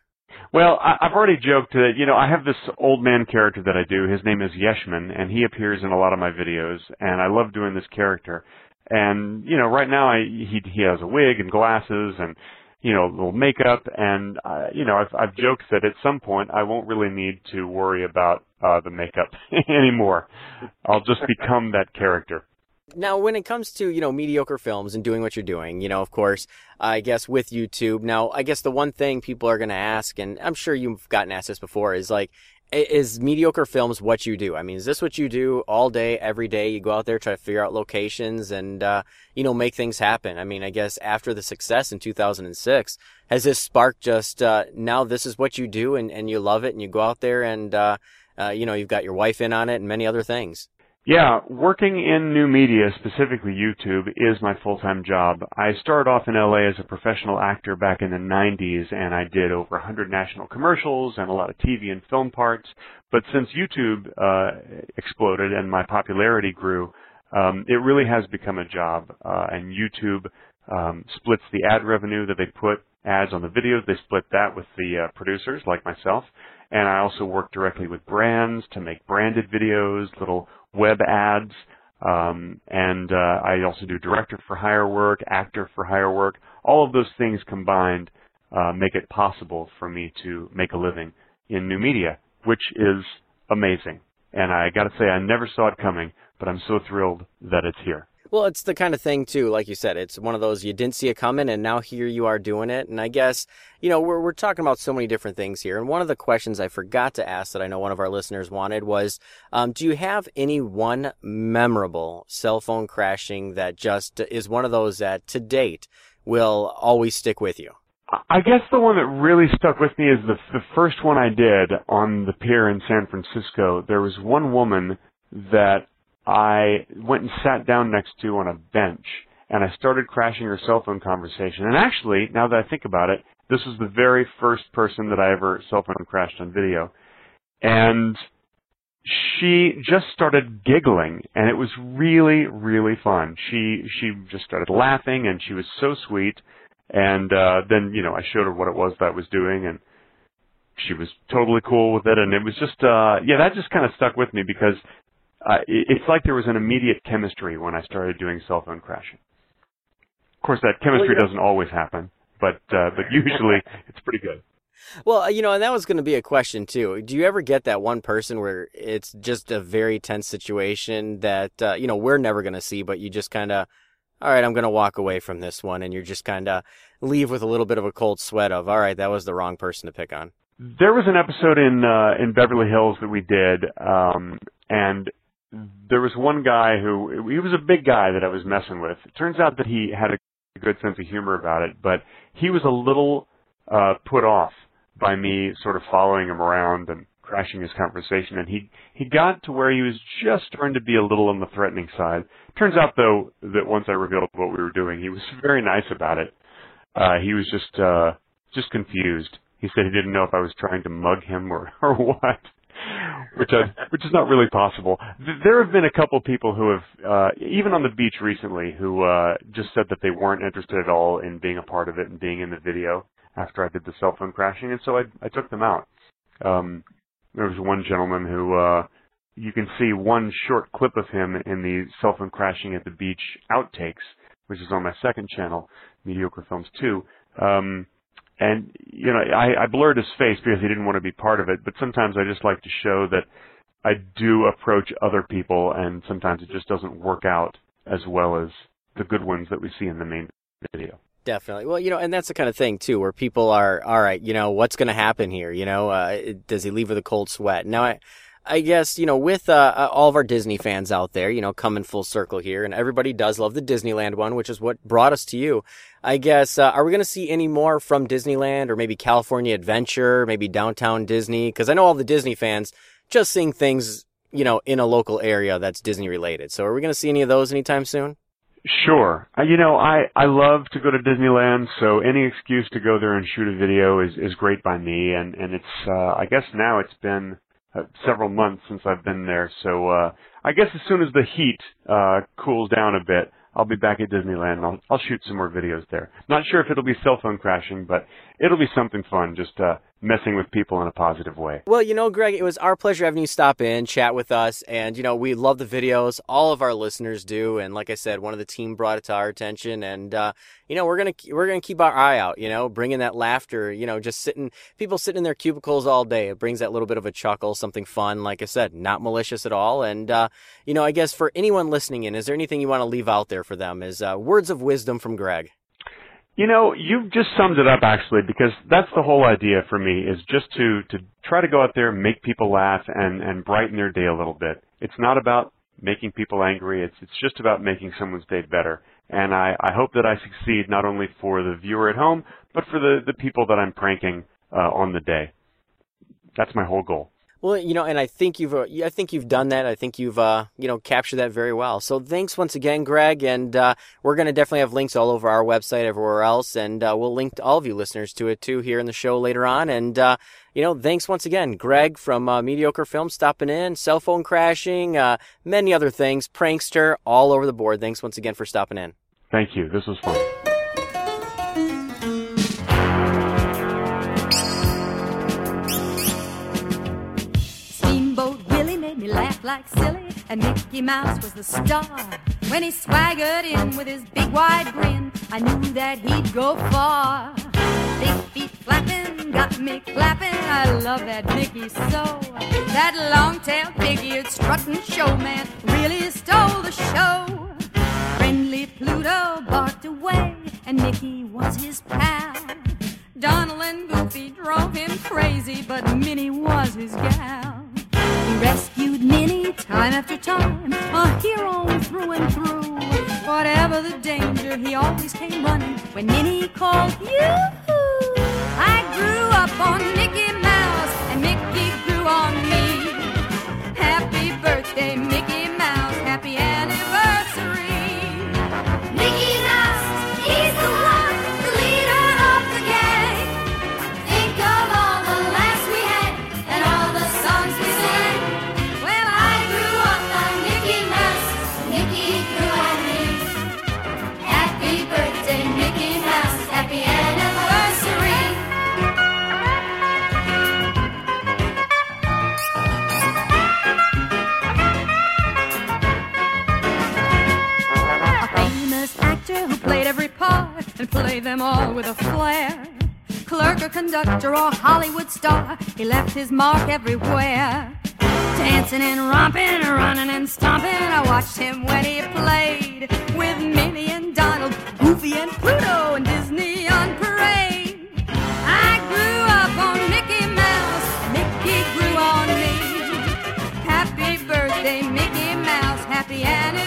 Well, I, I've already joked that you know I have this old man character that I do. His name is Yeshman, and he appears in a lot of my videos, and I love doing this character. And you know, right now I, he he has a wig and glasses and you know, little makeup, and uh, you know, I've I've joked that at some point I won't really need to worry about uh, the makeup [LAUGHS] anymore. I'll just become that character. Now, when it comes to, you know, mediocre films and doing what you're doing, you know, of course, I guess with YouTube, now, I guess the one thing people are going to ask, and I'm sure you've gotten asked this before, is like, is mediocre films what you do? I mean, is this what you do all day, every day? You go out there, try to figure out locations and, uh, you know, make things happen. I mean, I guess after the success in 2006, has this sparked just, uh, now this is what you do and, and you love it and you go out there and, uh, uh, you know, you've got your wife in on it and many other things? Yeah, working in new media, specifically YouTube, is my full-time job. I started off in LA as a professional actor back in the 90s, and I did over 100 national commercials and a lot of TV and film parts. But since YouTube uh, exploded and my popularity grew, um, it really has become a job. Uh, and YouTube um, splits the ad revenue that they put ads on the videos. They split that with the uh, producers, like myself. And I also work directly with brands to make branded videos, little web ads, um, and uh, I also do director for hire work, actor for hire work. All of those things combined uh, make it possible for me to make a living in new media, which is amazing. And I got to say, I never saw it coming, but I'm so thrilled that it's here. Well, it's the kind of thing too, like you said, it's one of those you didn't see it coming and now here you are doing it. And I guess, you know, we're, we're talking about so many different things here. And one of the questions I forgot to ask that I know one of our listeners wanted was, um, do you have any one memorable cell phone crashing that just is one of those that to date will always stick with you? I guess the one that really stuck with me is the the first one I did on the pier in San Francisco. There was one woman that I went and sat down next to on a bench and I started crashing her cell phone conversation. And actually, now that I think about it, this was the very first person that I ever cell phone crashed on video. And she just started giggling and it was really, really fun. She she just started laughing and she was so sweet. And uh then, you know, I showed her what it was that I was doing and she was totally cool with it and it was just uh yeah, that just kind of stuck with me because uh, it's like there was an immediate chemistry when I started doing cell phone crashing. Of course, that chemistry well, doesn't always happen, but uh, but [LAUGHS] usually it's pretty good. Well, uh, you know, and that was going to be a question too. Do you ever get that one person where it's just a very tense situation that uh, you know we're never going to see, but you just kind of, all right, I'm going to walk away from this one, and you're just kind of leave with a little bit of a cold sweat of, all right, that was the wrong person to pick on. There was an episode in uh, in Beverly Hills that we did, um, and there was one guy who he was a big guy that I was messing with. It turns out that he had a good sense of humor about it, but he was a little uh put off by me sort of following him around and crashing his conversation and he he got to where he was just starting to be a little on the threatening side. Turns out though that once I revealed what we were doing, he was [LAUGHS] very nice about it. Uh he was just uh just confused. He said he didn't know if I was trying to mug him or [LAUGHS] or what which I, which is not really possible. There have been a couple people who have, uh, even on the beach recently, who uh, just said that they weren't interested at all in being a part of it and being in the video after I did the cell phone crashing, and so I, I took them out. Um, there was one gentleman who uh, you can see one short clip of him in the cell phone crashing at the beach outtakes, which is on my second channel, Mediocre Films 2. Um, and you know, I, I blurred his face because he didn't want to be part of it. But sometimes I just like to show that I do approach other people, and sometimes it just doesn't work out as well as the good ones that we see in the main video. Definitely. Well, you know, and that's the kind of thing too, where people are, all right, you know, what's going to happen here? You know, uh, does he leave with a cold sweat? Now, I, I guess, you know, with uh, uh, all of our Disney fans out there, you know, coming full circle here, and everybody does love the Disneyland one, which is what brought us to you. I guess, uh, are we going to see any more from Disneyland or maybe California Adventure, maybe Downtown Disney? Because I know all the Disney fans just seeing things, you know, in a local area that's Disney related. So are we going to see any of those anytime soon? Sure. Uh, you know, I, I love to go to Disneyland, so any excuse to go there and shoot a video is, is great by me. And, and it's, uh, I guess now it's been uh, several months since I've been there. So uh, I guess as soon as the heat uh, cools down a bit, I'll be back at Disneyland. And I'll, I'll shoot some more videos there. Not sure if it'll be cell phone crashing, but it'll be something fun. Just uh, messing with people in a positive way. Well, you know, Greg, it was our pleasure having you stop in, chat with us, and you know, we love the videos. All of our listeners do, and like I said, one of the team brought it to our attention, and uh, you know, we're gonna we're gonna keep our eye out. You know, bringing that laughter. You know, just sitting, people sitting in their cubicles all day. It brings that little bit of a chuckle, something fun. Like I said, not malicious at all. And uh, you know, I guess for anyone listening in, is there anything you want to leave out there for them? Is uh, words of wisdom from Greg? You know, you've just summed it up actually, because that's the whole idea for me is just to to try to go out there, and make people laugh, and and brighten their day a little bit. It's not about making people angry. It's it's just about making someone's day better. And I I hope that I succeed not only for the viewer at home, but for the the people that I'm pranking uh, on the day. That's my whole goal. Well, you know, and I think you've, uh, I think you've done that. I think you've, uh, you know, captured that very well. So thanks once again, Greg. And uh, we're going to definitely have links all over our website, everywhere else, and uh, we'll link all of you listeners to it too here in the show later on. And uh, you know, thanks once again, Greg from uh, Mediocre Film, stopping in, cell phone crashing, many other things, prankster, all over the board. Thanks once again for stopping in. Thank you. This was fun. Like silly, and Mickey Mouse was the star. When he swaggered in with his big wide grin, I knew that he'd go far. Big feet flapping, got me clapping. I love that Mickey so. That long-tailed big-eared strutting showman really stole the show. Friendly Pluto barked away, and Mickey was his pal. Donald and Goofy drove him crazy, but Minnie was his gal. He rescued Minnie time after time, a hero through and through. Whatever the danger, he always came running when Minnie called you. I grew up on Mickey Mouse, and Mickey grew on me. Happy birthday, Mickey and played them all with a flair. Clerk or conductor or Hollywood star, he left his mark everywhere. Dancing and romping, running and stomping, I watched him when he played with Minnie and Donald, Goofy and Pluto, and Disney on parade. I grew up on Mickey Mouse, Mickey grew on me. Happy birthday, Mickey Mouse, happy anniversary.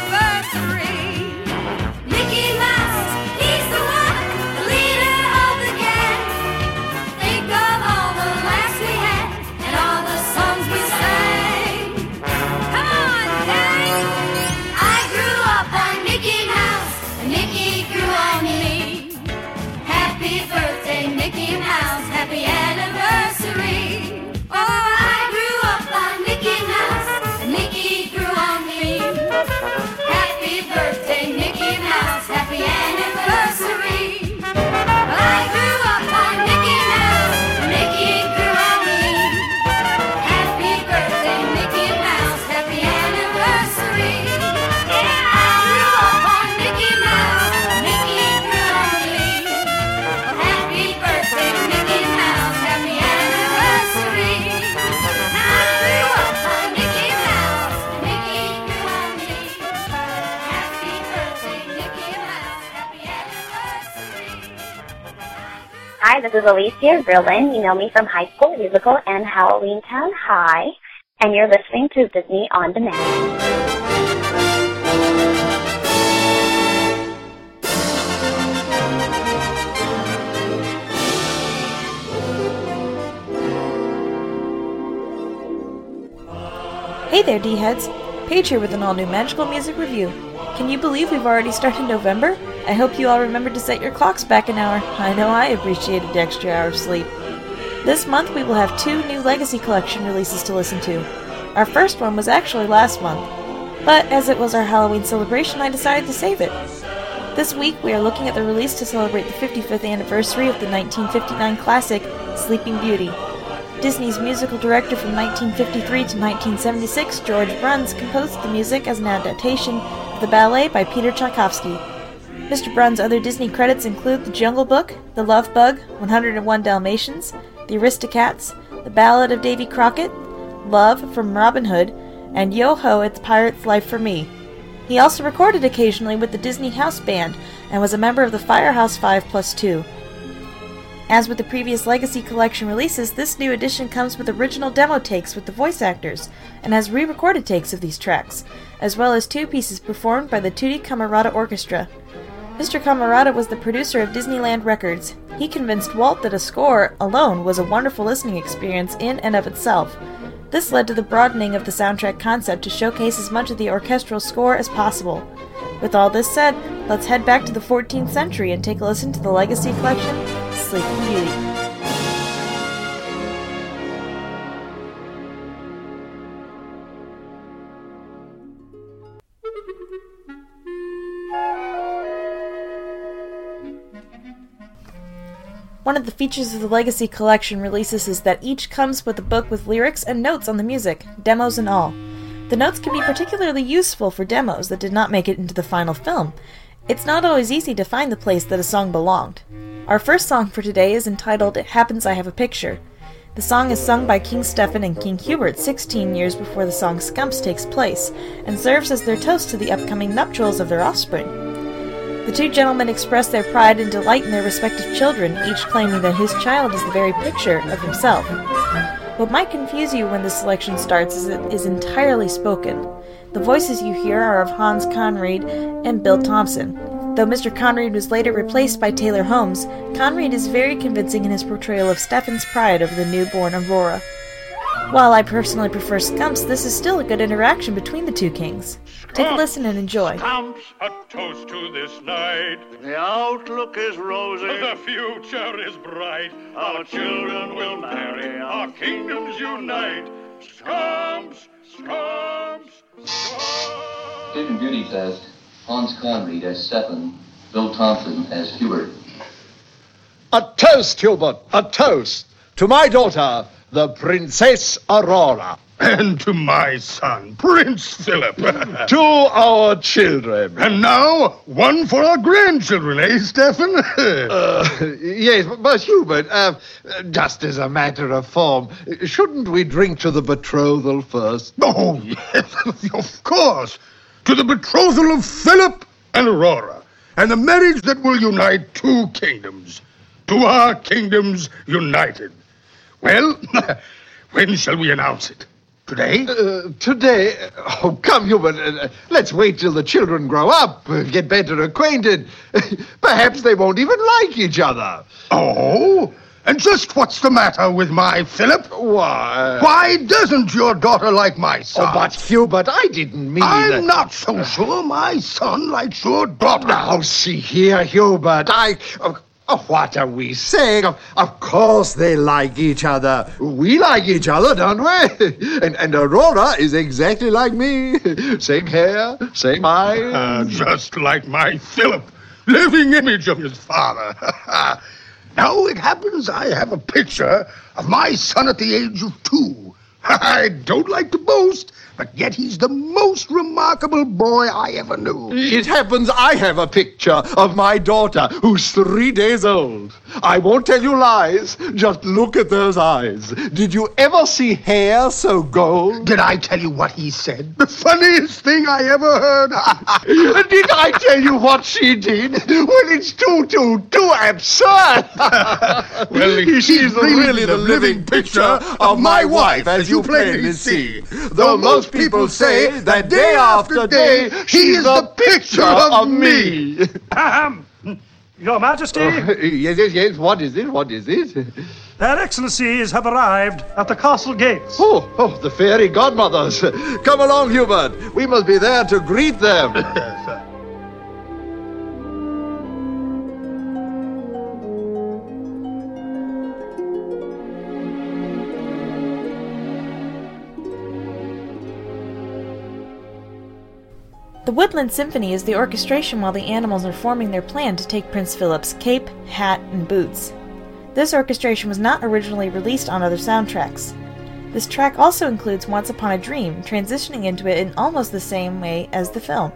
Hi, this is Olesya Rulin. You know me from High School Musical and Halloween Town High, and you're listening to Disney On Demand. Hey there, D-heads! Paige here with an all-new magical music review. Can you believe we've already started November? I hope you all remembered to set your clocks back an hour. I know I appreciated the extra hour of sleep. This month we will have two new Legacy Collection releases to listen to. Our first one was actually last month, but as it was our Halloween celebration, I decided to save it. This week we are looking at the release to celebrate the 55th anniversary of the 1959 classic Sleeping Beauty. Disney's musical director from 1953 to 1976, George Bruns, composed the music as an adaptation of the ballet by Peter Tchaikovsky. Mr. Bruns' other Disney credits include The Jungle Book, The Love Bug, 101 Dalmatians, The Aristocats, The Ballad of Davy Crockett, Love from Robin Hood, and Yo Ho, It's Pirate's Life for Me. He also recorded occasionally with the Disney House Band and was a member of the Firehouse 5 Plus 2. As with the previous Legacy Collection releases, this new edition comes with original demo takes with the voice actors and has re recorded takes of these tracks, as well as two pieces performed by the Tutti Camarata Orchestra. Mr. Camarata was the producer of Disneyland Records. He convinced Walt that a score alone was a wonderful listening experience in and of itself. This led to the broadening of the soundtrack concept to showcase as much of the orchestral score as possible. With all this said, let's head back to the 14th century and take a listen to the Legacy Collection, Sleeping Beauty. One of the features of the Legacy Collection releases is that each comes with a book with lyrics and notes on the music, demos and all. The notes can be particularly useful for demos that did not make it into the final film. It's not always easy to find the place that a song belonged. Our first song for today is entitled It Happens I Have a Picture. The song is sung by King Stephen and King Hubert 16 years before the song Skumps takes place, and serves as their toast to the upcoming nuptials of their offspring. The two gentlemen express their pride and delight in their respective children, each claiming that his child is the very picture of himself. What might confuse you when the selection starts is it is entirely spoken. The voices you hear are of Hans Conried and Bill Thompson. Though Mr. Conried was later replaced by Taylor Holmes, Conried is very convincing in his portrayal of Stephen's pride over the newborn Aurora. While I personally prefer Skumps, this is still a good interaction between the two kings. Take a listen and enjoy. Skumps, a toast to this night. The outlook is rosy. [LAUGHS] The future is bright. Our children will marry. Our kingdoms unite. Skumps, skumps, skumps. Sleeping Beauty says Hans Conried as Stephen, Bill Thompson as Hubert. A toast, Hubert, a toast to my daughter, the Princess Aurora. And to my son, Prince Philip. to our children. And now, one for our grandchildren, eh, Stefan? [LAUGHS] uh, yes, but Hubert, uh, just as a matter of form, shouldn't we drink to the betrothal first? Oh, yes, [LAUGHS] of course. To the betrothal of Philip and Aurora, and the marriage that will unite two kingdoms. To our kingdoms united. Well, [LAUGHS] when shall we announce it? Today? Uh, today? Oh, come, Hubert. Uh, let's wait till the children grow up, uh, get better acquainted. [LAUGHS] Perhaps they won't even like each other. Oh? And just what's the matter with my Philip? Why? Why doesn't your daughter like my son? Oh, but Hubert, I didn't mean I'm that. not so sure my son likes your daughter. Now, see here, Hubert. I. Uh, Oh, what are we saying? Of, of, course they like each other. We like each other, don't we? [LAUGHS] And, and Aurora is exactly like me. [LAUGHS] Same hair, same eyes. Uh, just like my Philip, living image of his father. [LAUGHS] now it happens I have a picture of my son at the age of two. I don't like to boast, but yet he's the most remarkable boy I ever knew. It happens I have a picture of my daughter who's three days old. I won't tell you lies. Just look at those eyes. Did you ever see hair so gold? Did I tell you what he said? The funniest thing I ever heard. [LAUGHS] did I tell you what she did? Well, it's too, too, too absurd. [LAUGHS] well, she's really, really the living picture of my wife, as you plainly see. Though most people say that day after day she is the picture of me. [LAUGHS] Ahem. Your Majesty? Oh, [LAUGHS] yes, yes, yes. What is it? What is it? Their Excellencies have arrived at the castle gates. Oh, oh, the fairy godmothers. [LAUGHS] Come along, Hubert. We must be there to greet them. The Woodland Symphony is the orchestration while the animals are forming their plan to take Prince Philip's cape, hat, and boots. This orchestration was not originally released on other soundtracks. This track also includes Once Upon a Dream, transitioning into it in almost the same way as the film.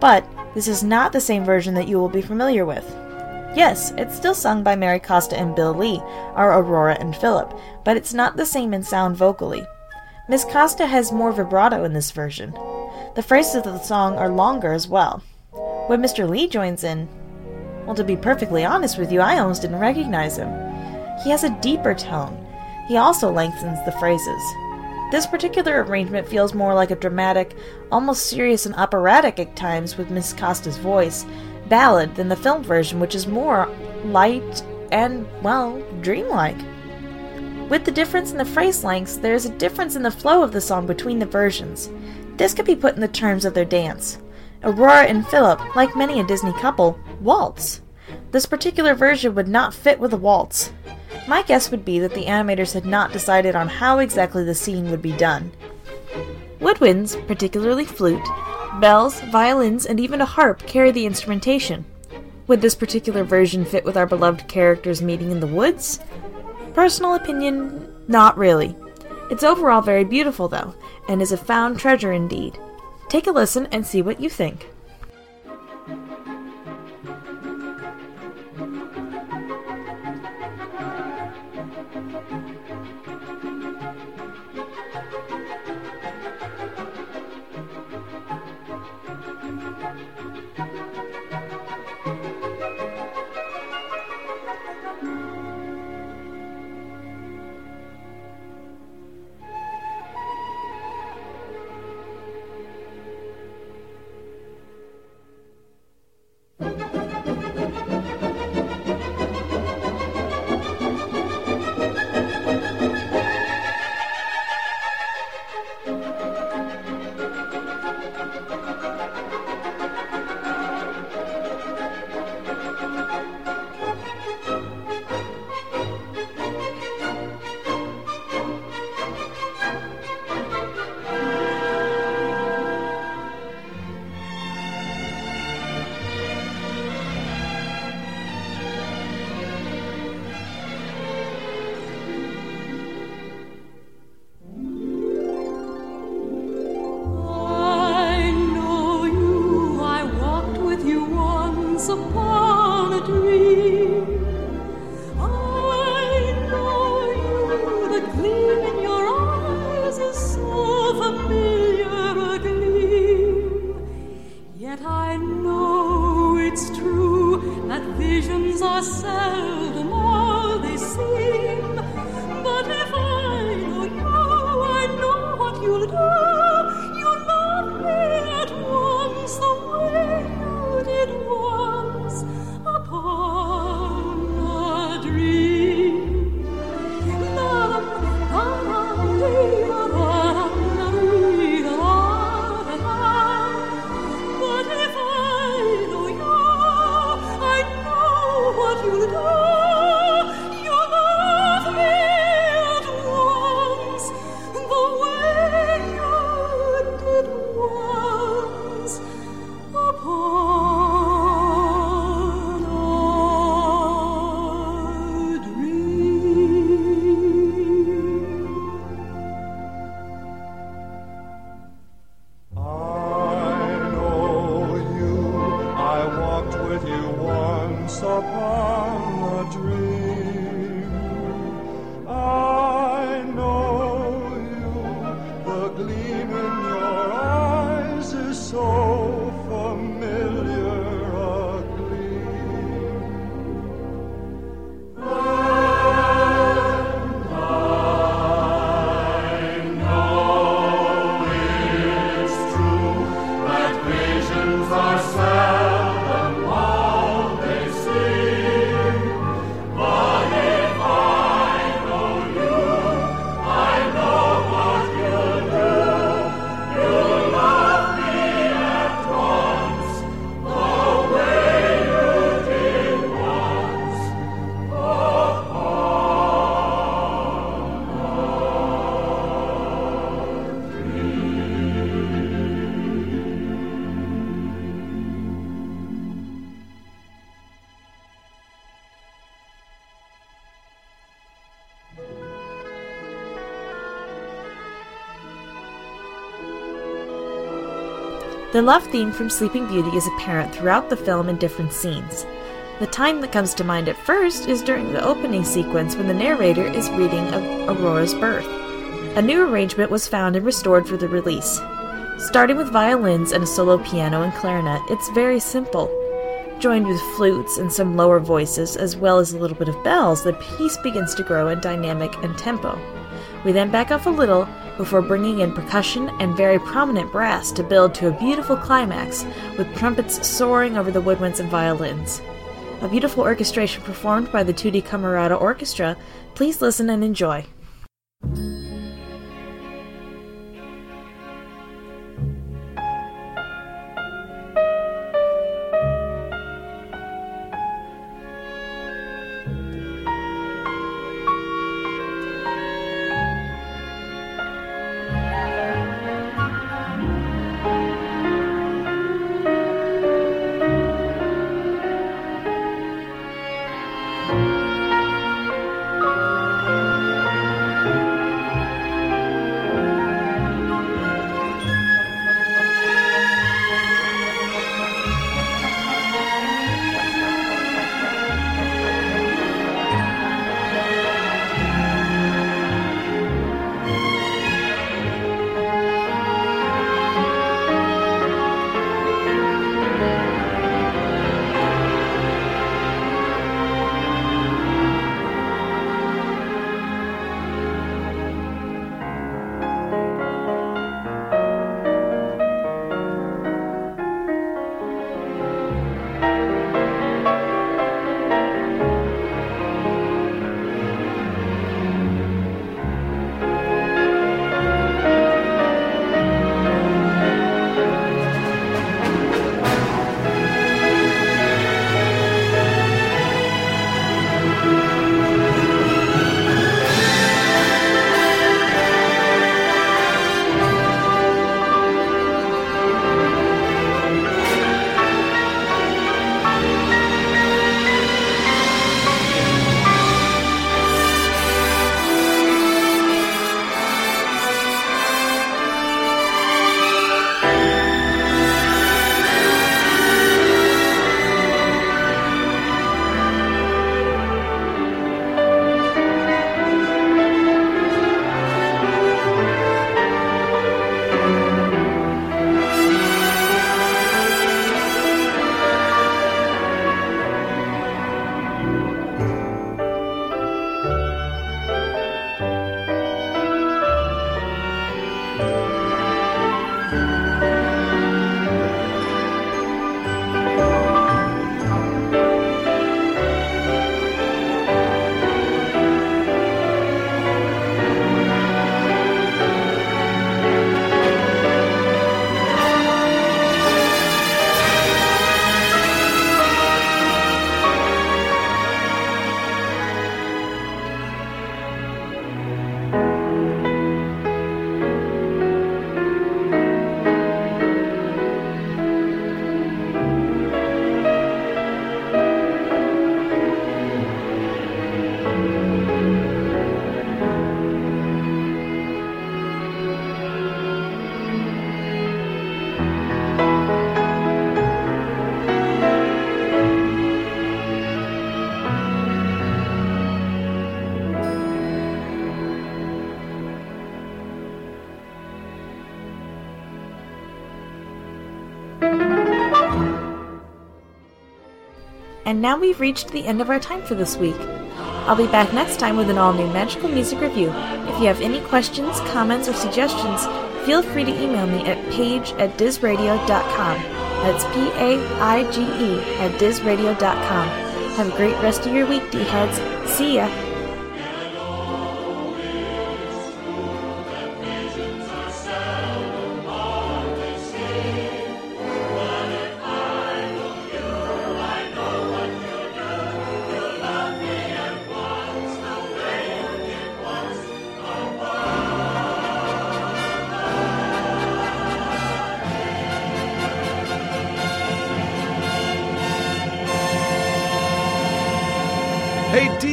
But this is not the same version that you will be familiar with. Yes, it's still sung by Mary Costa and Bill Lee, our Aurora and Philip, but it's not the same in sound vocally. Miss Costa has more vibrato in this version. The phrases of the song are longer as well. When Mr. Lee joins in, well, to be perfectly honest with you, I almost didn't recognize him. He has a deeper tone. He also lengthens the phrases. This particular arrangement feels more like a dramatic, almost serious and operatic at times with Miss Costa's voice, ballad than the film version, which is more light and, well, dreamlike. With the difference in the phrase lengths, there is a difference in the flow of the song between the versions. This could be put in the terms of their dance. Aurora and Philip, like many a Disney couple, waltz. This particular version would not fit with a waltz. My guess would be that the animators had not decided on how exactly the scene would be done. Woodwinds, particularly flute, bells, violins, and even a harp carry the instrumentation. Would this particular version fit with our beloved characters meeting in the woods? Personal opinion, not really. It's overall very beautiful, though, and is a found treasure indeed. Take a listen and see what you think. The love theme from Sleeping Beauty is apparent throughout the film in different scenes. The time that comes to mind at first is during the opening sequence when the narrator is reading of Aurora's birth. A new arrangement was found and restored for the release. Starting with violins and a solo piano and clarinet, it's very simple. Joined with flutes and some lower voices, as well as a little bit of bells, the piece begins to grow in dynamic and tempo. We then back off a little before bringing in percussion and very prominent brass to build to a beautiful climax, with trumpets soaring over the woodwinds and violins. A beautiful orchestration performed by the Tutti Camarata Orchestra. Please listen and enjoy. And now we've reached the end of our time for this week. I'll be back next time with an all new magical music review. If you have any questions, comments, or suggestions, feel free to email me at paige at dizradio.com. That's P A I G E at dizradio.com. Have a great rest of your week, D heads. See ya.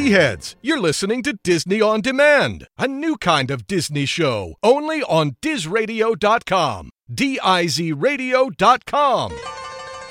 Hey, D heads, you're listening to Disney On Demand, a new kind of Disney show, only on DizRadio.com. D I Z Radio.com.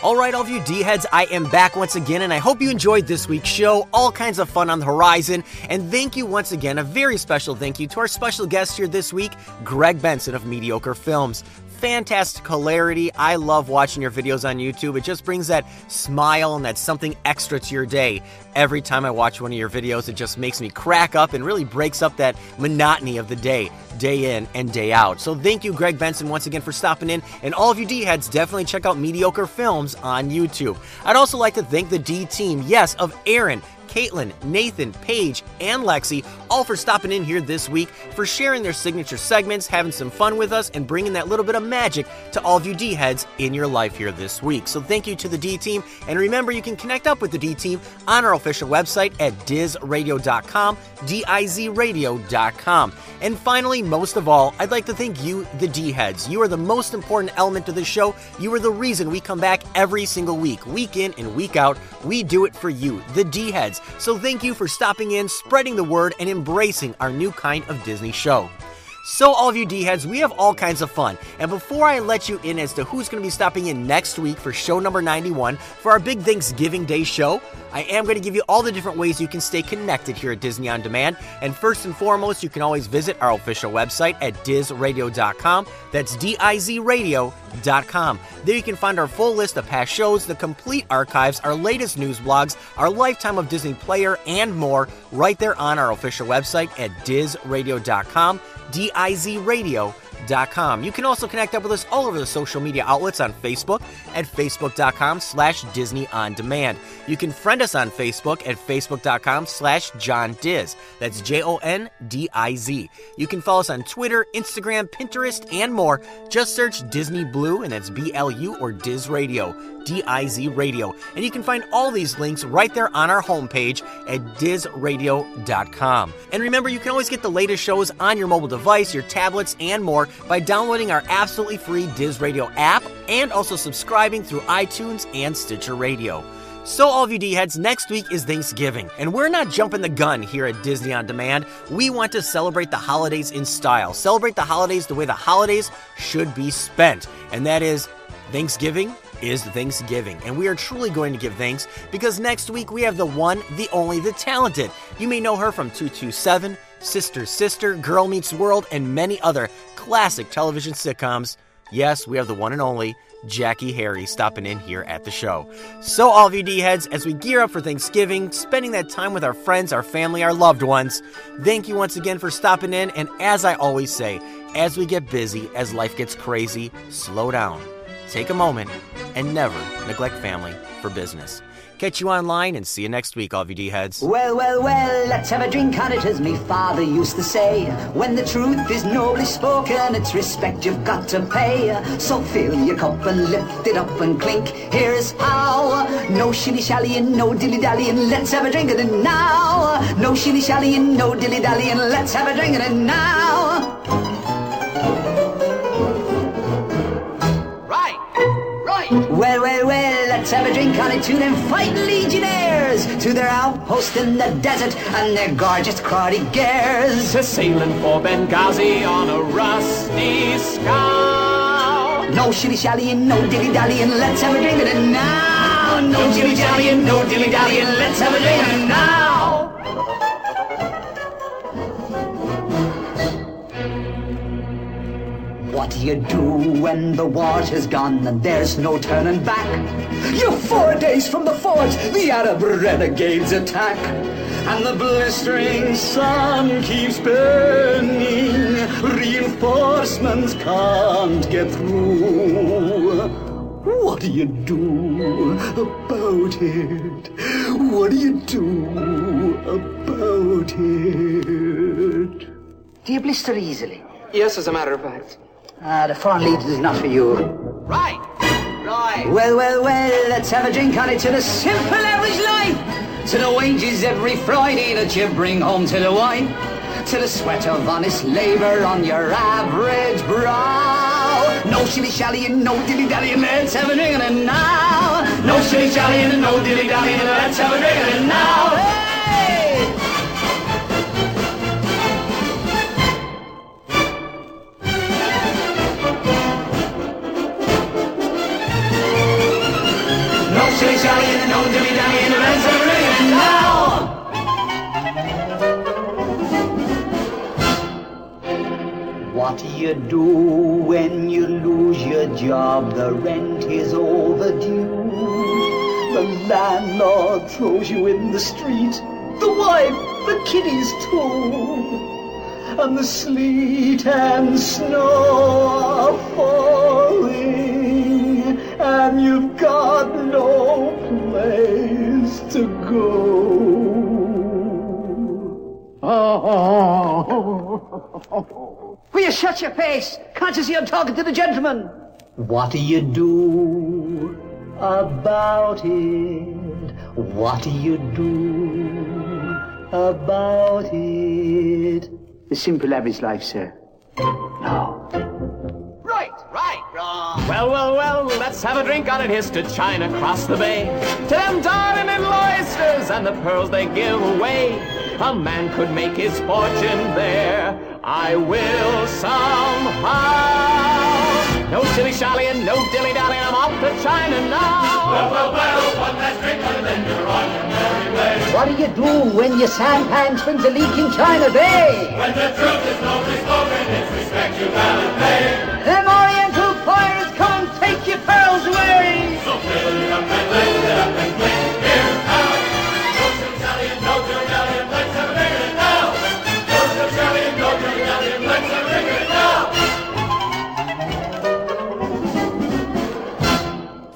All right, all of you D heads, I am back once again, and I hope you enjoyed this week's show. All kinds of fun on the horizon. And thank you once again, a very special thank you to our special guest here this week, Greg Benson of Mediocre Films fantastic hilarity. I love watching your videos on YouTube. It just brings that smile and that something extra to your day. Every time I watch one of your videos, it just makes me crack up and really breaks up that monotony of the day, day in and day out. So thank you, Greg Benson, once again for stopping in. And all of you D heads, definitely check out Mediocre Films on YouTube. I'd also like to thank the D team, yes, of Aaron, Caitlin, Nathan, Paige, and Lexi, all for stopping in here this week, for sharing their signature segments, having some fun with us, and bringing that little bit of magic to all of you D heads in your life here this week. So thank you to the D team, and remember you can connect up with the D team on our official website at dizradio.com, D-I-Z-radio.com. And finally, most of all, I'd like to thank you, the D heads. You are the most important element of the show. You are the reason we come back every single week, week in and week out. We do it for you, the D heads. So thank you for stopping in, spreading the word, and embracing our new kind of Disney show. So, all of you D heads, we have all kinds of fun. And before I let you in as to who's going to be stopping in next week for show number 91 for our big Thanksgiving Day show, I am going to give you all the different ways you can stay connected here at Disney On Demand. And first and foremost, you can always visit our official website at dizradio.com. That's D I Z radio.com. There you can find our full list of past shows, the complete archives, our latest news blogs, our lifetime of Disney player, and more right there on our official website at dizradio.com. Iz Radio D-I-Z-radio.com. You can also connect up with us all over the social media outlets on Facebook at facebook.com slash Disney On Demand. You can friend us on Facebook at facebook.com slash John Diz. That's J-O-N-D-I-Z. You can follow us on Twitter, Instagram, Pinterest, and more. Just search Disney Blu, and that's B-L-U or Diz Radio. D-I-Z Radio. And you can find all these links right there on our homepage at dizradio.com. And remember, you can always get the latest shows on your mobile device, your tablets, and more by downloading our absolutely free Diz Radio app and also subscribing through iTunes and Stitcher Radio. So, all of you D heads, next week is Thanksgiving, and we're not jumping the gun here at Disney On Demand. We want to celebrate the holidays in style, celebrate the holidays the way the holidays should be spent, and that is Thanksgiving is Thanksgiving, and we are truly going to give thanks because next week we have the one, the only, the talented. You may know her from 227, Sister Sister, Girl Meets World, and many other classic television sitcoms. Yes, we have the one and only Jackée Harry stopping in here at the show. So, all of you D heads, as we gear up for Thanksgiving, spending that time with our friends, our family, our loved ones, thank you once again for stopping in. And as I always say, as we get busy, as life gets crazy, slow down, take a moment, and never neglect family for business. Catch you online and see you next week, all of you D heads. Well, well, well, let's have a drink on it, as me father used to say. When the truth is nobly spoken, it's respect you've got to pay. So fill your cup and lift it up and clink. Here's how. No shilly shallying, no dilly dallying, let's have a drink of it now. No shilly shallying, no dilly dallying, let's have a drink of it now. Let's have a drink on it to them fighting legionnaires, to their outpost in the desert and their gorgeous crottiguers. To sailing for Benghazi on a rusty scow. No shilly shallying, no dilly dallying, let's have a drink of it now. No dilly dallying, no dilly dallying, let's have a drink of it now. What do you do when the water's gone and there's no turning back? You're four days from the fort, the Arab renegades attack. And the blistering sun keeps burning, reinforcements can't get through. What do you do about it? What do you do about it? Do you blister easily? Yes, as a matter of fact. Ah, the foreign lead is not for you. Right. Right. Well, well, well, let's have a drink on it to the simple average life. To the wages every Friday that you bring home to the wine. To the sweat of honest labor on your average brow. No shilly shallying, no dilly dallying, let's have a drink on it now. No shilly shallying, no dilly dallying, let's have a drink on it now. What do you do when you lose your job? The rent is overdue. The landlord throws you in the street. The wife, the kiddies too. And the sleet and snow falling. And you've got no place to go. Will you shut your face? Can't you see I'm talking to the gentleman? What do you do about it? What do you do about it? The simple average life, sir. Right, right, wrong. Well, well, well, let's have a drink on it. Here's to China across the bay. To them darling little oysters and the pearls they give away. A man could make his fortune there. I will somehow. No silly shallying, no dilly dallying. I'm off to China now. Well, well, well, one last drink and then you're on your merry way. What do you do when your sampan springs a leak in China Bay? When the truth is nobly spoken, it's respect you gotta pay. Them Oriental pirates come and take your